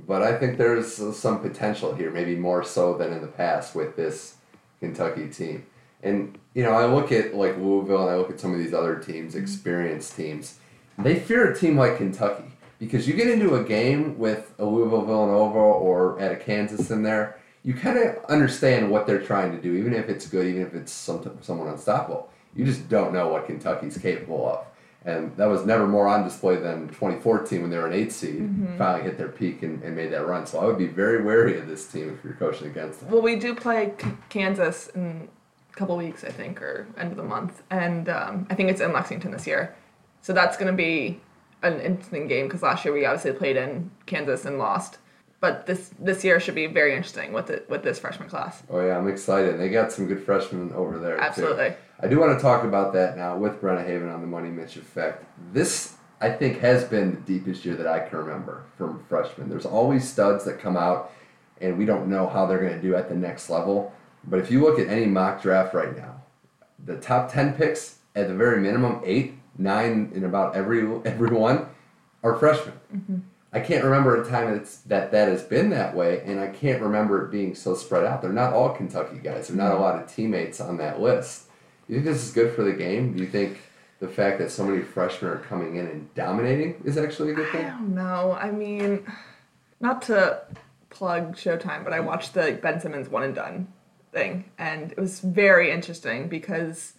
A: But I think there's some potential here, maybe more so than in the past with this Kentucky team. And, you know, I look at like Louisville and I look at some of these other teams, experienced teams. They fear a team like Kentucky because you get into a game with a Louisville Villanova or at a Kansas in there, you kind of understand what they're trying to do, even if it's good, even if it's some, someone unstoppable. You just don't know what Kentucky's capable of. And that was never more on display than 2014 when they were an eight seed, finally hit their peak and, and made that run. So I would be very wary of this team if you're coaching against them.
C: Well, we do play K- Kansas in a couple weeks, I think, or end of the month, and um, I think it's in Lexington this year. So that's going to be an interesting game because last year we obviously played in Kansas and lost. But this this year should be very interesting with it with this freshman class.
A: Oh yeah, I'm excited. They got some good freshmen over there. too.
C: Absolutely.
A: I do want to talk about that now with Brenna Haven on the Money Mitch effect. This I think has been the deepest year that I can remember from freshmen. There's always studs that come out, and we don't know how they're going to do at the next level. But if you look at any mock draft right now, the top ten picks at the very minimum eight, nine in about every every one are freshmen. Mm-hmm. I can't remember a time it's, that that has been that way, and I can't remember it being so spread out. They're not all Kentucky guys. There are not a lot of teammates on that list. Do You think this is good for the game? Do you think the fact that so many freshmen are coming in and dominating is actually a good
C: I
A: thing?
C: don't know. I mean, not to plug Showtime, but I watched the Ben Simmons one and done thing, and it was very interesting because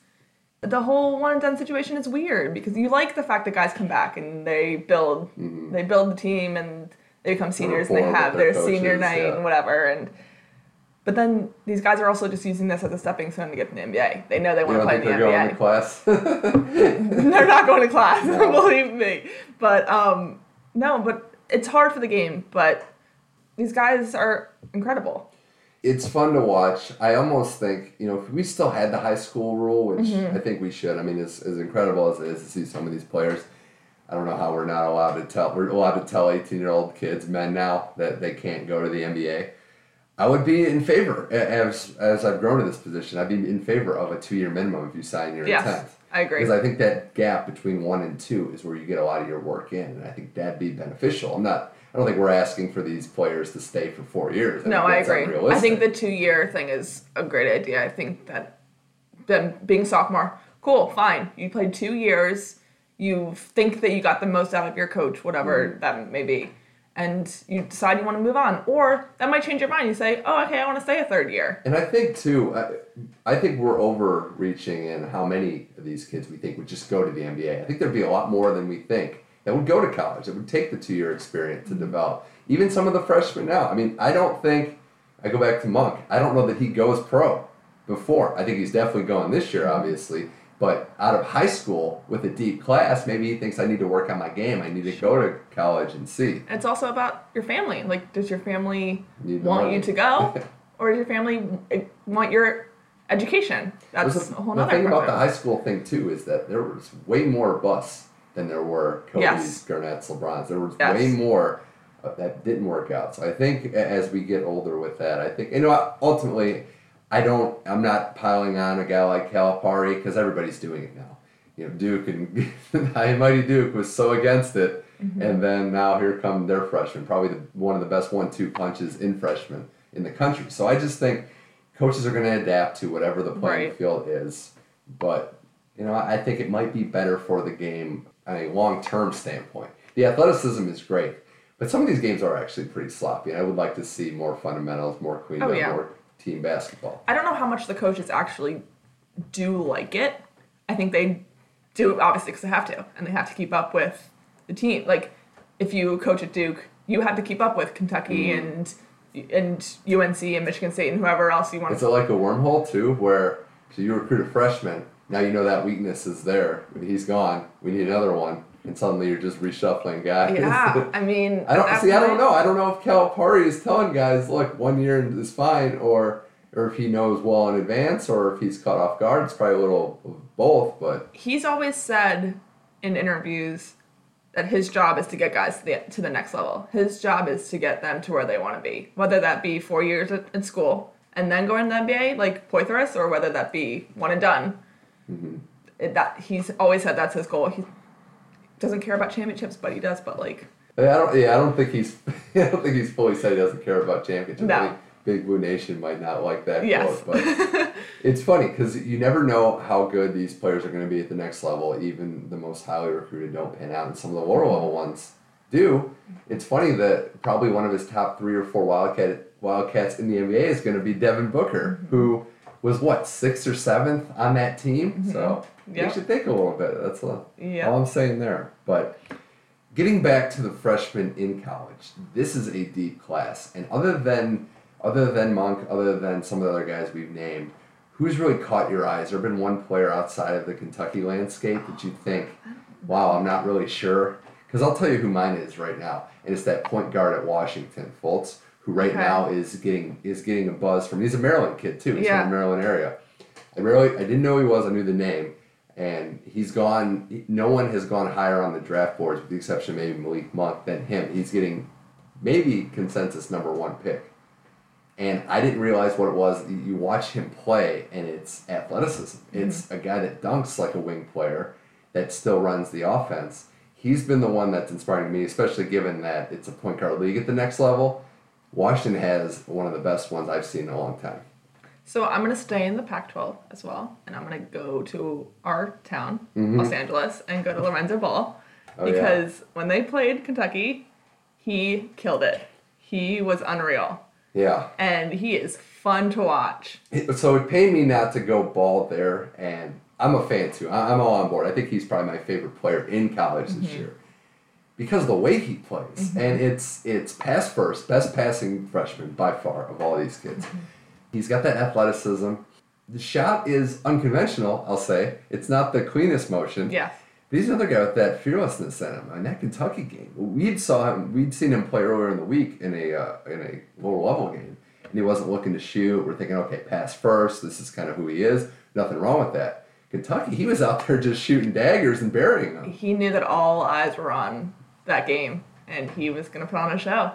C: the whole one and done situation is weird because you like the fact that guys come back and they build they build the team and they become seniors and they have
A: their
C: senior night
A: yeah.
C: and whatever and but then these guys are also just using this as a stepping stone to get to the NBA. They know they want to play in the
A: they're going
C: NBA.
A: to class?
C: They're not going to class,
A: No.
C: believe me. But um, no, but it's hard for the game. But these guys are incredible.
A: It's fun to watch. I almost think, you know, if we still had the high school rule, which
C: Mm-hmm.
A: I think we should. I mean, as, as incredible as it is to see some of these players, I don't know how we're not allowed to tell. We're allowed to tell 18 year old kids, men now, that they can't go to the NBA. I would be in favor, as, as I've grown to this position, I'd be in favor of a two year minimum if you sign your
C: Yes,
A: intent.
C: I agree.
A: Because I think that gap between one and two is where you get a lot of your work in, and I think that'd be beneficial. I'm not. I don't think we're asking for these players to stay for four years.
C: no, I agree. I think the two year thing is a great idea. I think that them being sophomore, cool, fine. You played two years. You think that you got the most out of your coach, whatever
A: Mm-hmm.
C: that may be, and you decide you want to move on, or that might change your mind. You say, oh, okay, I want to stay a third year.
A: And I think too, I, I think we're overreaching in how many of these kids we think would just go to the NBA. I think there'd be a lot more than we think that would go to college. That would take the two year experience to develop. Even some of the freshmen now. I mean, I don't think I go back to Monk. I don't know that he goes pro before. I think he's definitely going this year, obviously. But out of high school with a deep class, maybe he thinks I need to work on my game. I need to go to college and see.
C: It's also about your family. Like, does your family want
A: money.
C: you to go, or does your family eh, want your education? That's
A: There's
C: a whole
A: the
C: other
A: thing about the high school thing too is that there was way more busts than there were Kobe's,
C: Yes.
A: Garnett's, LeBron's. There was
C: Yes.
A: way more uh, that didn't work out. So I think as we get older with that, I think you know ultimately, I don't. I'm not piling on a guy like Calipari because everybody's doing it now. You know, Duke and High Mighty Duke was so against it,
C: Mm-hmm.
A: and then now here come their freshmen, probably the, one of the best one-two punches in freshmen in the country. So I just think coaches are going to adapt to whatever the playing
C: Right.
A: field is. But you know, I think it might be better for the game on a long-term standpoint. The athleticism is great, but some of these games are actually pretty sloppy. I would like to see more fundamentals, more clean
C: Oh, yeah.
A: more team basketball.
C: I don't know how much the coaches actually do like it. I think they do obviously because they have to, and they have to keep up with the team. Like if you coach at Duke, you have to keep up with Kentucky mm-hmm. and and UNC and Michigan State and whoever else you want.
A: Is it like a wormhole too, where so you recruit a freshman, now you know that weakness is there. He's gone. We need another one, and suddenly you're just reshuffling guys.
C: Yeah, I mean,
A: I don't see. I don't know. I don't know if Calipari is telling guys, "Look, one year is fine," or or if he knows well in advance, or if he's caught off guard. It's probably a little of both. But
C: He's always said in interviews that his job is to get guys to the, to the next level. His job is to get them to where they want to be, whether that be four years at- in school and then going to the NBA like Poythress, or whether that be one and done. Mm-hmm. It, that he's always said that's his goal. He doesn't care about championships, but he does. But like,
A: I don't. Yeah, I don't think he's. I don't think he's fully said he doesn't care about championships.
C: No.
A: I think Big Blue Nation might not like that
C: Yes.
A: quote, but it's funny because you never know how good these players are going to be at the next level. Even the most highly recruited don't pan out, and some of the lower level ones do. It's funny that probably one of his top three or four Wildcat Wildcats in the NBA is going to be Devin Booker, mm-hmm. who was what sixth or seventh on that team. Mm-hmm. So
C: Yeah.
A: you should think a little bit. That's all,
C: Yeah.
A: all I'm saying there. But getting back to the freshmen in college, this is a deep class, and other than other than Monk, other than some of the other guys we've named, who's really caught your eyes? There been one player outside of the Kentucky landscape that you think, wow, I'm not really sure. Because I'll tell you who mine is right now, and it's that point guard at Washington, Fultz, who right
C: Okay.
A: now is getting is getting a buzz from. He's a Maryland kid too. He's
C: Yeah.
A: from the Maryland area. I really I didn't know he was. I knew the name, and he's gone. No one has gone higher on the draft boards, with the exception of maybe Malik Monk, than him. He's getting maybe consensus number one pick. And I didn't realize what it was. You- You watch him play, and it's athleticism. Mm-hmm. It's a guy that dunks like a wing player that still runs the offense. He's been the one that's inspiring me, especially given that it's a point guard league at the next level. Washington has one of the best ones I've seen in a long time.
C: So I'm gonna stay in the Pac-12 as well, and I'm gonna go to our town, Los Angeles, and go to Lorenzo Ball
A: Oh, yeah.
C: because when they played Kentucky, he killed it. He was unreal,
A: Yeah.
C: and he is fun to watch.
A: So it pained me not to go ball there, and I'm a fan too. I'm all on board. I think he's probably my favorite player in college this
C: Mm-hmm.
A: year because of the way he plays, and it's it's pass first, best passing freshman by far of all these kids.
C: Mm-hmm.
A: He's got that athleticism. The shot is unconventional. I'll say it's not the cleanest motion.
C: Yeah,
A: But he's another guy with that fearlessness in him. In that Kentucky game, we'd saw him. We'd seen him play earlier in the week in a uh, in a lower level game, and he wasn't looking to shoot. We're thinking, okay, pass first. This is kind of who he is. Nothing wrong with that. Kentucky, he was out there just shooting daggers and burying them.
C: he knew that all eyes were on that game, and he was gonna put on a show,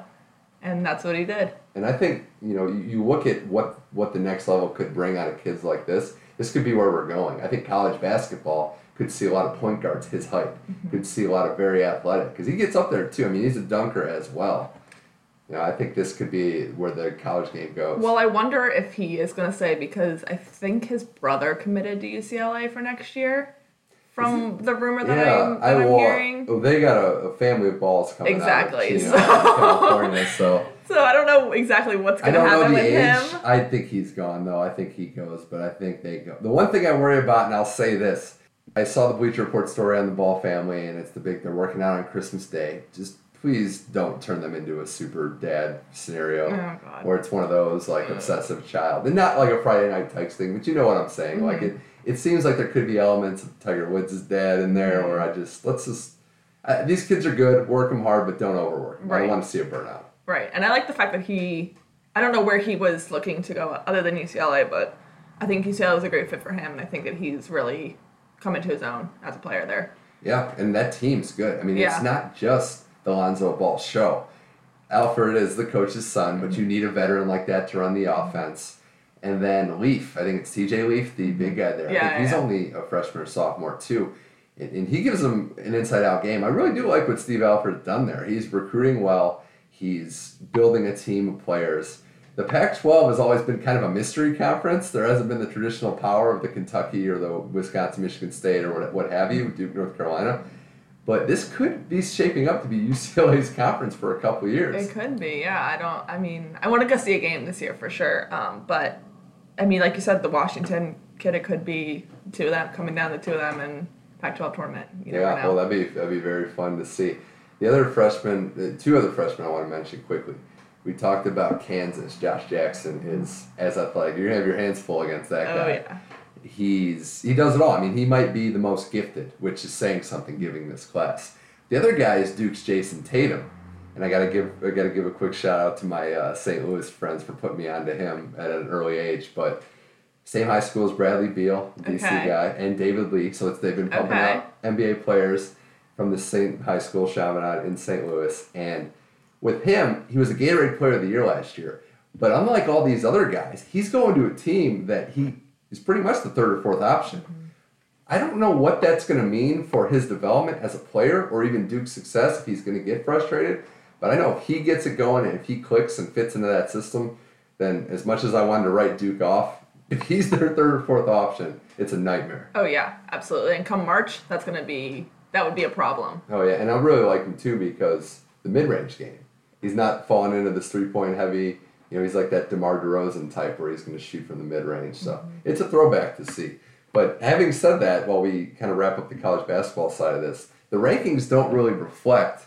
C: and that's what he did.
A: And I think you know you, you look at what what the next level could bring out of kids like this. This could be where we're going. I think college basketball could see a lot of point guards his height. Mm-hmm. Could see a lot of very athletic because he gets up there too. I mean, he's a dunker as well. You know, I think this could be where the college game goes.
C: Well, I wonder if he is going to say because I think his brother committed to UCLA for next year. From the rumor that
A: yeah,
C: I'm, that
A: I will.
C: hearing.
A: They got a, a family of balls coming
C: Exactly,
A: out
C: so-
A: know, out of California. So
C: So I don't know exactly what's going to be.
A: I don't know
C: happen
A: the
C: with
A: age.
C: him.
A: I think he's gone though. I think he goes, but I think they go. The one thing I worry about, and I'll say this: I saw the Bleacher Report story on the Ball family, and it's the big. They're working out on Christmas Day. Just please don't turn them into a super dad scenario,
C: Oh, God.
A: where it's one of those like obsessive child, and not like a Friday Night Tykes thing. But you know what I'm saying? Like
C: Mm-hmm.
A: it. It seems like there could be elements of Tiger Woods' dad in there, where I just let's just. Uh, these kids are good. Work them hard, but don't overwork. 'em. I
C: Right.
A: don't want to see a burnout.
C: Right. And I like the fact that he, I don't know where he was looking to go other than UCLA, but I think UCLA was a great fit for him. And I think that he's really come into his own as a player there.
A: Yeah, and that team's good. I mean,
C: Yeah.
A: it's not just the Lonzo Ball show. Alford is the coach's son, but you need a veteran like that to run the offense. And then Leaf, I think it's TJ Leaf, the big guy there. I
C: Yeah,
A: he's
C: yeah.
A: only a freshman or sophomore too. And, and he gives them an inside out game. I really do like what Steve Alford's done there. He's recruiting well, he's building a team of players. The Pac 12 has always been kind of a mystery conference. There hasn't been the traditional power of the Kentucky or the Wisconsin, Michigan State or what, what have you, Duke, North Carolina. But this could be shaping up to be UCLA's conference for a couple years.
C: It could be, yeah. I don't, I mean, I want to go see a game this year for sure. Um, but, I mean, like you said, the Washington kid, it could be two of them coming down, the two of them in Pac 12 tournament. You
A: Yeah, well, that'd be that'd be very fun to see. The other freshman, the two other freshmen I want to mention quickly. We talked about Kansas. Josh Jackson is as athletic. You're gonna have your hands full against that
C: oh,
A: guy.
C: yeah.
A: He's he does it all. I mean, he might be the most gifted, which is saying something giving this class. The other guy is Duke's Jayson Tatum, and I gotta give I gotta give a quick shout out to my uh, St. Louis friends for putting me onto him at an early age. But same high school as Bradley Beal, DC
C: Okay.
A: guy, and David Lee. So it's they've been pumping
C: Okay.
A: out NBA players from the St. High School Chaminade in St. Louis. And with him, he was a Gatorade Player of the Year last year. But unlike all these other guys, he's going to a team that he is pretty much the third or fourth option. I don't know what that's going to mean for his development as a player or even Duke's success if he's going to get frustrated. But I know if he gets it going and if he clicks and fits into that system, then as much as I wanted to write Duke off, if he's their third or fourth option, it's a nightmare.
C: Oh yeah, absolutely. And come March, that's gonna be that would be a problem.
A: Oh yeah, and I really like him too because the mid-range game. He's not falling into this three-point heavy. You know, he's like that DeMar DeRozan type where he's going to shoot from the mid-range. So mm-hmm. it's a throwback to see. But having said that, while we kind of wrap up the college basketball side of this, the rankings don't really reflect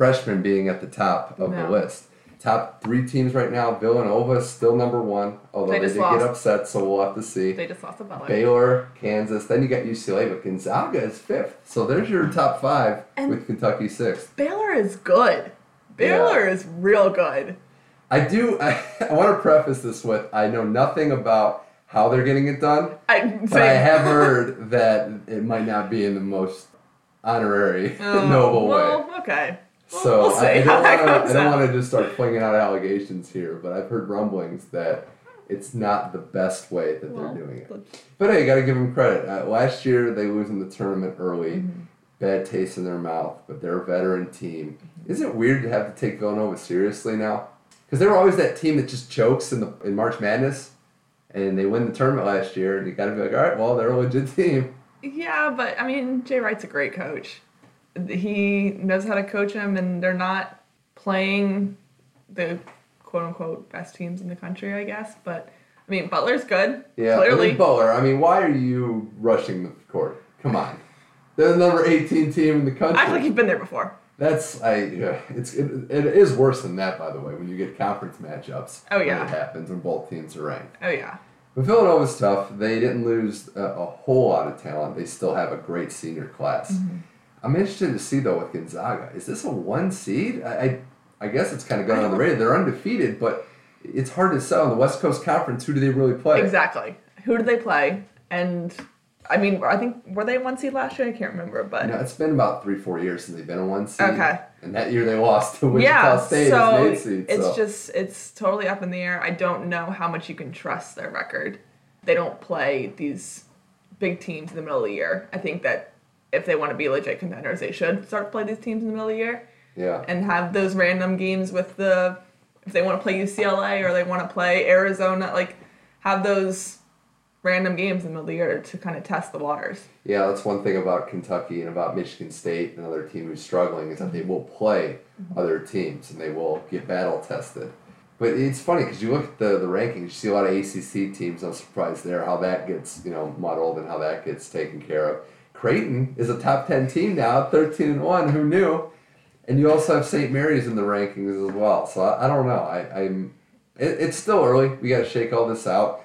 A: freshmen being at the top of no. the list. Top three teams right now: Villanova is still number one, although they, they did lost. get upset, so we'll have to see.
C: They just lost to Baylor.
A: Baylor, Kansas. Then you got UCLA, but Gonzaga is fifth. So there's your top five and with Kentucky sixth.
C: Baylor is good. Baylor yeah. is real good.
A: I do. I, I want to preface this with I know nothing about how they're getting it done, I, but I have heard that it might not be in the most honorary, oh, noble
C: well,
A: way.
C: Okay.
A: So we'll I, I, don't want to. I don't want to just start flinging out allegations here, but I've heard rumblings that it's not the best way that well, they're doing it. But hey, you got to give them credit. Uh, last year they lose in the tournament early, mm-hmm. bad taste in their mouth. But they're a veteran team. Mm-hmm. Isn't it weird to have to take Villanova seriously now? Because they were always that team that just chokes in the in March Madness, and they win the tournament last year, and you got to be like, all right, well, they're a legit team.
C: Yeah, but I mean, Jay Wright's a great coach he knows how to coach them, and they're not playing the quote unquote best teams in the country, I guess. But I mean, Butler's good.
A: Yeah,
C: clearly.
A: Butler. I mean, why are you rushing the court? Come on, they're the number eighteen team in the country.
C: I feel like you've been there before.
A: That's I. Yeah, it's it, it is worse than that, by the way. When you get conference matchups.
C: Oh yeah.
A: It happens when both teams are ranked.
C: Oh yeah.
A: But Villanova's tough. They didn't lose a, a, whole lot of talent. They still have a great senior class. Mm-hmm. I'm interested to see though with Gonzaga. Is this a one seed? I I, I guess it's kind of going on the radar. They're undefeated, but it's hard to sell in the West Coast Conference. Who do they really play?
C: Exactly. Who do they play? And I mean, I think were they one seed last year? I can't remember, but
A: no, it's been about three, four years since they've been a one seed.
C: Okay.
A: And that year they lost to Wichita yeah, State so as an eight seed.
C: So. It's just it's totally up in the air. I don't know how much you can trust their record. They don't play these big teams in the middle of the year. I think that if they want to be legit contenders, they should start to play these teams in the middle of the year.
A: Yeah.
C: And have those random games with the if they want to play UCLA or they want to play Arizona, like have those random games in the middle of the year to kind of test the waters.
A: Yeah, that's one thing about Kentucky and about Michigan State, another team who's struggling, is that they will play mm-hmm. other teams and they will get battle tested. But it's funny because you look at the, the rankings, you see a lot of ACC teams. I'm surprised there how that gets you know muddled and how that gets taken care of. Creighton is a top 10 team now, 13 and 1. Who knew? And you also have St. Mary's in the rankings as well. So I, I don't know. I, I'm it, it's still early. We got to shake all this out.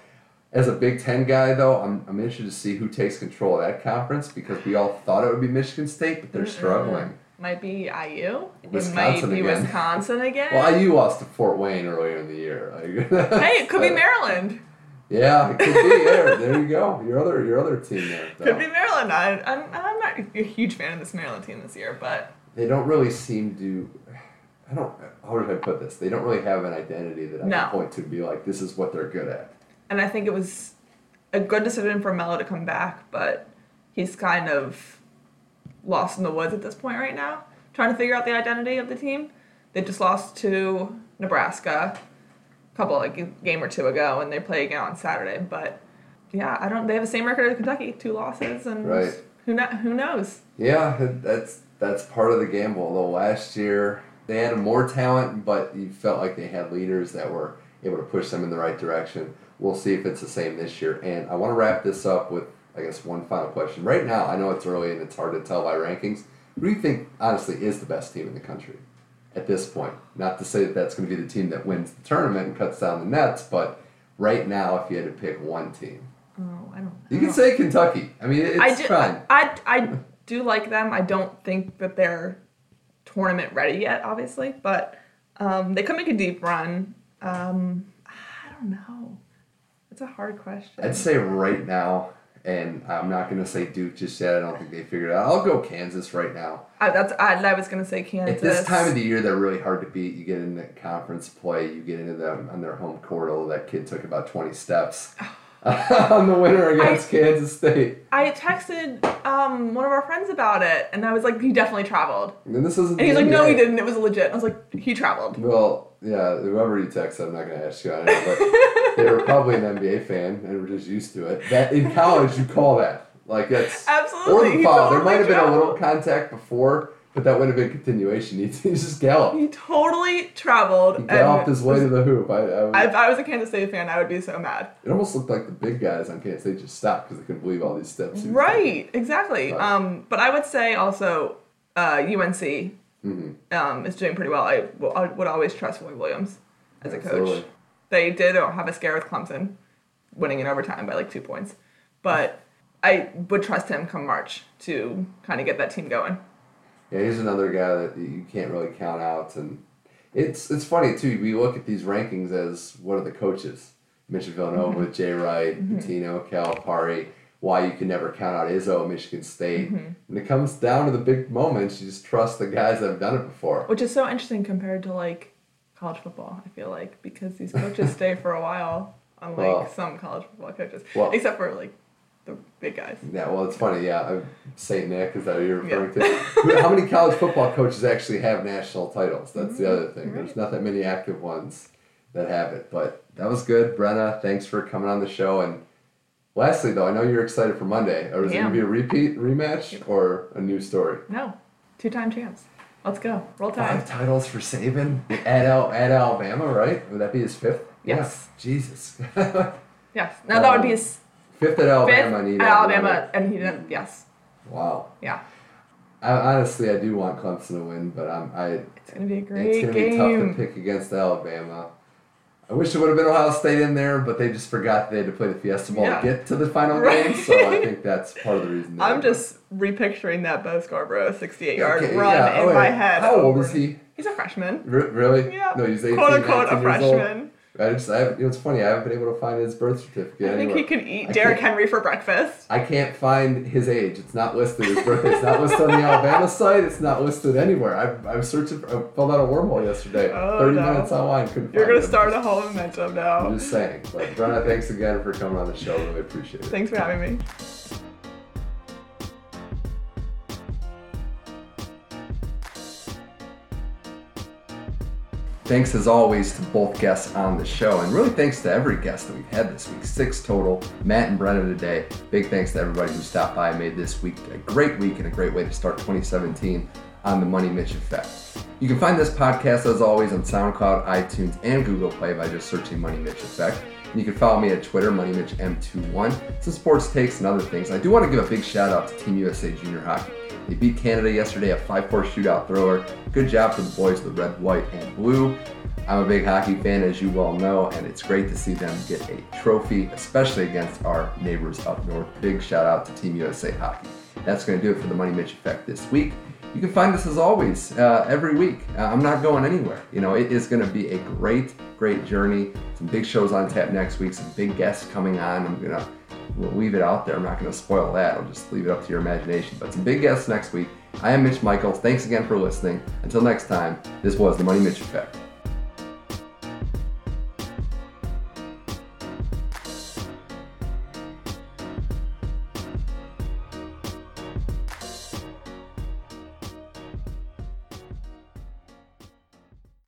A: As a Big Ten guy, though, I'm, I'm interested to see who takes control of that conference because we all thought it would be Michigan State, but they're struggling.
C: Might be IU.
A: Wisconsin
C: it might be again. Wisconsin again.
A: well, IU lost to Fort Wayne earlier in the year.
C: hey, it could be Maryland.
A: Yeah, it could be there. there you go. Your other your other team there.
C: Though. Could be Maryland. I, I'm I'm not a huge fan of this Maryland team this year, but
A: they don't really seem to. I don't. How would I put this? They don't really have an identity that I no. can point to be like this is what they're good at.
C: And I think it was a good decision for Melo to come back, but he's kind of lost in the woods at this point right now, trying to figure out the identity of the team. They just lost to Nebraska couple like game or two ago, and they play again on Saturday. But yeah, I don't. They have the same record as Kentucky, two losses, and
A: right.
C: who know, who knows?
A: Yeah, that's that's part of the gamble. Although last year they had more talent, but you felt like they had leaders that were able to push them in the right direction. We'll see if it's the same this year. And I want to wrap this up with, I guess, one final question. Right now, I know it's early and it's hard to tell by rankings. Who do you think, honestly, is the best team in the country? At this point. Not to say that that's going to be the team that wins the tournament and cuts down the nets, but right now, if you had to pick one team,
C: oh, I don't.
A: You can say Kentucky. I mean, it's
C: I do,
A: fine.
C: I, I do like them. I don't think that they're tournament ready yet, obviously, but um, they could make a deep run. Um, I don't know. It's a hard question.
A: I'd say right now, and I'm not going to say Duke just yet. I don't think they figured it out. I'll go Kansas right now.
C: I, that's I, I was gonna say Kansas.
A: At this time of the year, they're really hard to beat. You get in into conference play, you get into them on their home court. Oh, that kid took about 20 steps on the winner against Kansas State.
C: I texted um, one of our friends about it, and I was like, he definitely traveled.
A: And this isn't.
C: And he's like, no, he didn't. It was legit. I was like, he traveled.
A: Well, yeah, whoever you text, I'm not going to ask you on it, but they were probably an NBA fan and were just used to it. That in college, you call that like that's
C: Absolutely,
A: or the
C: he
A: foul. There might have been a little contact before, but that would have been continuation. He, he just galloped.
C: He totally traveled.
A: He galloped his way to the hoop. I, I, was-
C: If I was a Kansas State fan, I would be so mad.
A: it almost looked like the big guys on Kansas State just stopped because they couldn't believe all these steps.
C: Right, exactly. Um, but I would say also uh, UNC um, is doing pretty well. I, w- I would always trust Roy Williams as a
A: Absolutely.
C: coach. They did have a scare with Clemson, winning in overtime by like two points. But I would trust him come March to kind of get that team going.
A: Yeah, he's another guy that you can't really count out, and it's it's funny too. We look at these rankings as what are the coaches? Michigan Villanova
C: Mm-hmm.
A: with Jay Wright, Pitino, Calipari. Why you can never count out Izzo at Michigan State.
C: Mm-hmm.
A: When it comes down to the big moments, you just trust the guys that have done it before.
C: Which is so interesting compared to like college football, I feel like, because these coaches stay for a while, unlike
A: Well-
C: some college football coaches.
A: Well-
C: Except for like the big guys.
A: Yeah, well, it's funny. Yeah, uh, Saint Nick is that what you're referring to? How many college football coaches actually have national titles? That's the other thing. There's not that many active ones that have it. But that was good, Brenna. Thanks for coming on the show. And lastly, though, I know you're excited for Monday. Or is it
C: Yeah.
A: gonna be a repeat rematch or a new story?
C: No, two time champs. Let's go. Roll Tide.
A: Five titles for Saban at Al- at Alabama, right? Would that be his fifth?
C: Yes.
A: Yeah. Jesus.
C: Yes. Now that would be his
A: fifth at
C: fifth
A: Alabama. need
C: at
A: Alabama.
C: Alabama, and he didn't. Yes.
A: Wow.
C: Yeah.
A: I, honestly, I do want Clemson to win, but I'm I.
C: It's gonna be a great It's
A: gonna be tough to
C: game.
A: pick against Alabama. I wish it would have been Ohio State in there, but they just forgot they had to play the Fiesta Bowl
C: Yeah.
A: to get to the final
C: Right.
A: game. So I think that's part of the reason.
C: I'm just repicturing that Bo Scarbrough 68 yard
A: Okay,
C: run
A: yeah,
C: in
A: oh,
C: my head.
A: How old is he?
C: He's a freshman.
A: R- really?
C: Yeah.
A: No, he's 18,
C: quote unquote a
A: 19 old.
C: freshman.
A: I just, I you know, it's funny. I haven't been able to find his birth certificate.
C: I think
A: anywhere.
C: he could eat
A: I
C: Derrick Henry for breakfast.
A: I can't find his age. It's not listed. His birthday. It's not listed on the Alabama site. It's not listed anywhere. I, I was searching. For, I filled out a wormhole yesterday.
C: Oh,
A: Thirty
C: no.
A: minutes online. Couldn't
C: You're gonna
A: it.
C: start a whole momentum now.
A: I'm just saying. But Brenna, thanks again for coming on the show. Really appreciate it.
C: Thanks for having me.
A: Thanks as always to both guests on the show, and really thanks to every guest that we've had this week. Six total. Matt and Brenna today. Big thanks to everybody who stopped by and made this week a great week and a great way to start 2017 on the Money Mitch Effect. You can find this podcast as always on SoundCloud, iTunes, and Google Play by just searching Money Mitch Effect. And you can follow me at Twitter, MoneyMitchM21, some sports takes and other things. I do want to give a big shout out to Team USA Junior Hockey. They beat Canada yesterday, a 5 4 shootout thrower. Good job for the boys, the red, white, and blue. I'm a big hockey fan, as you well know, and it's great to see them get a trophy, especially against our neighbors up north. Big shout out to Team USA Hockey. That's going to do it for the Money Mitch Effect this week. You can find us as always uh, every week. Uh, I'm not going anywhere. You know, it is going to be a great, great journey. Some big shows on tap next week, some big guests coming on. I'm going to we'll leave it out there. I'm not going to spoil that. I'll just leave it up to your imagination. But some big guests next week. I am Mitch Michaels. Thanks again for listening. Until next time, this was the Money Mitch Effect.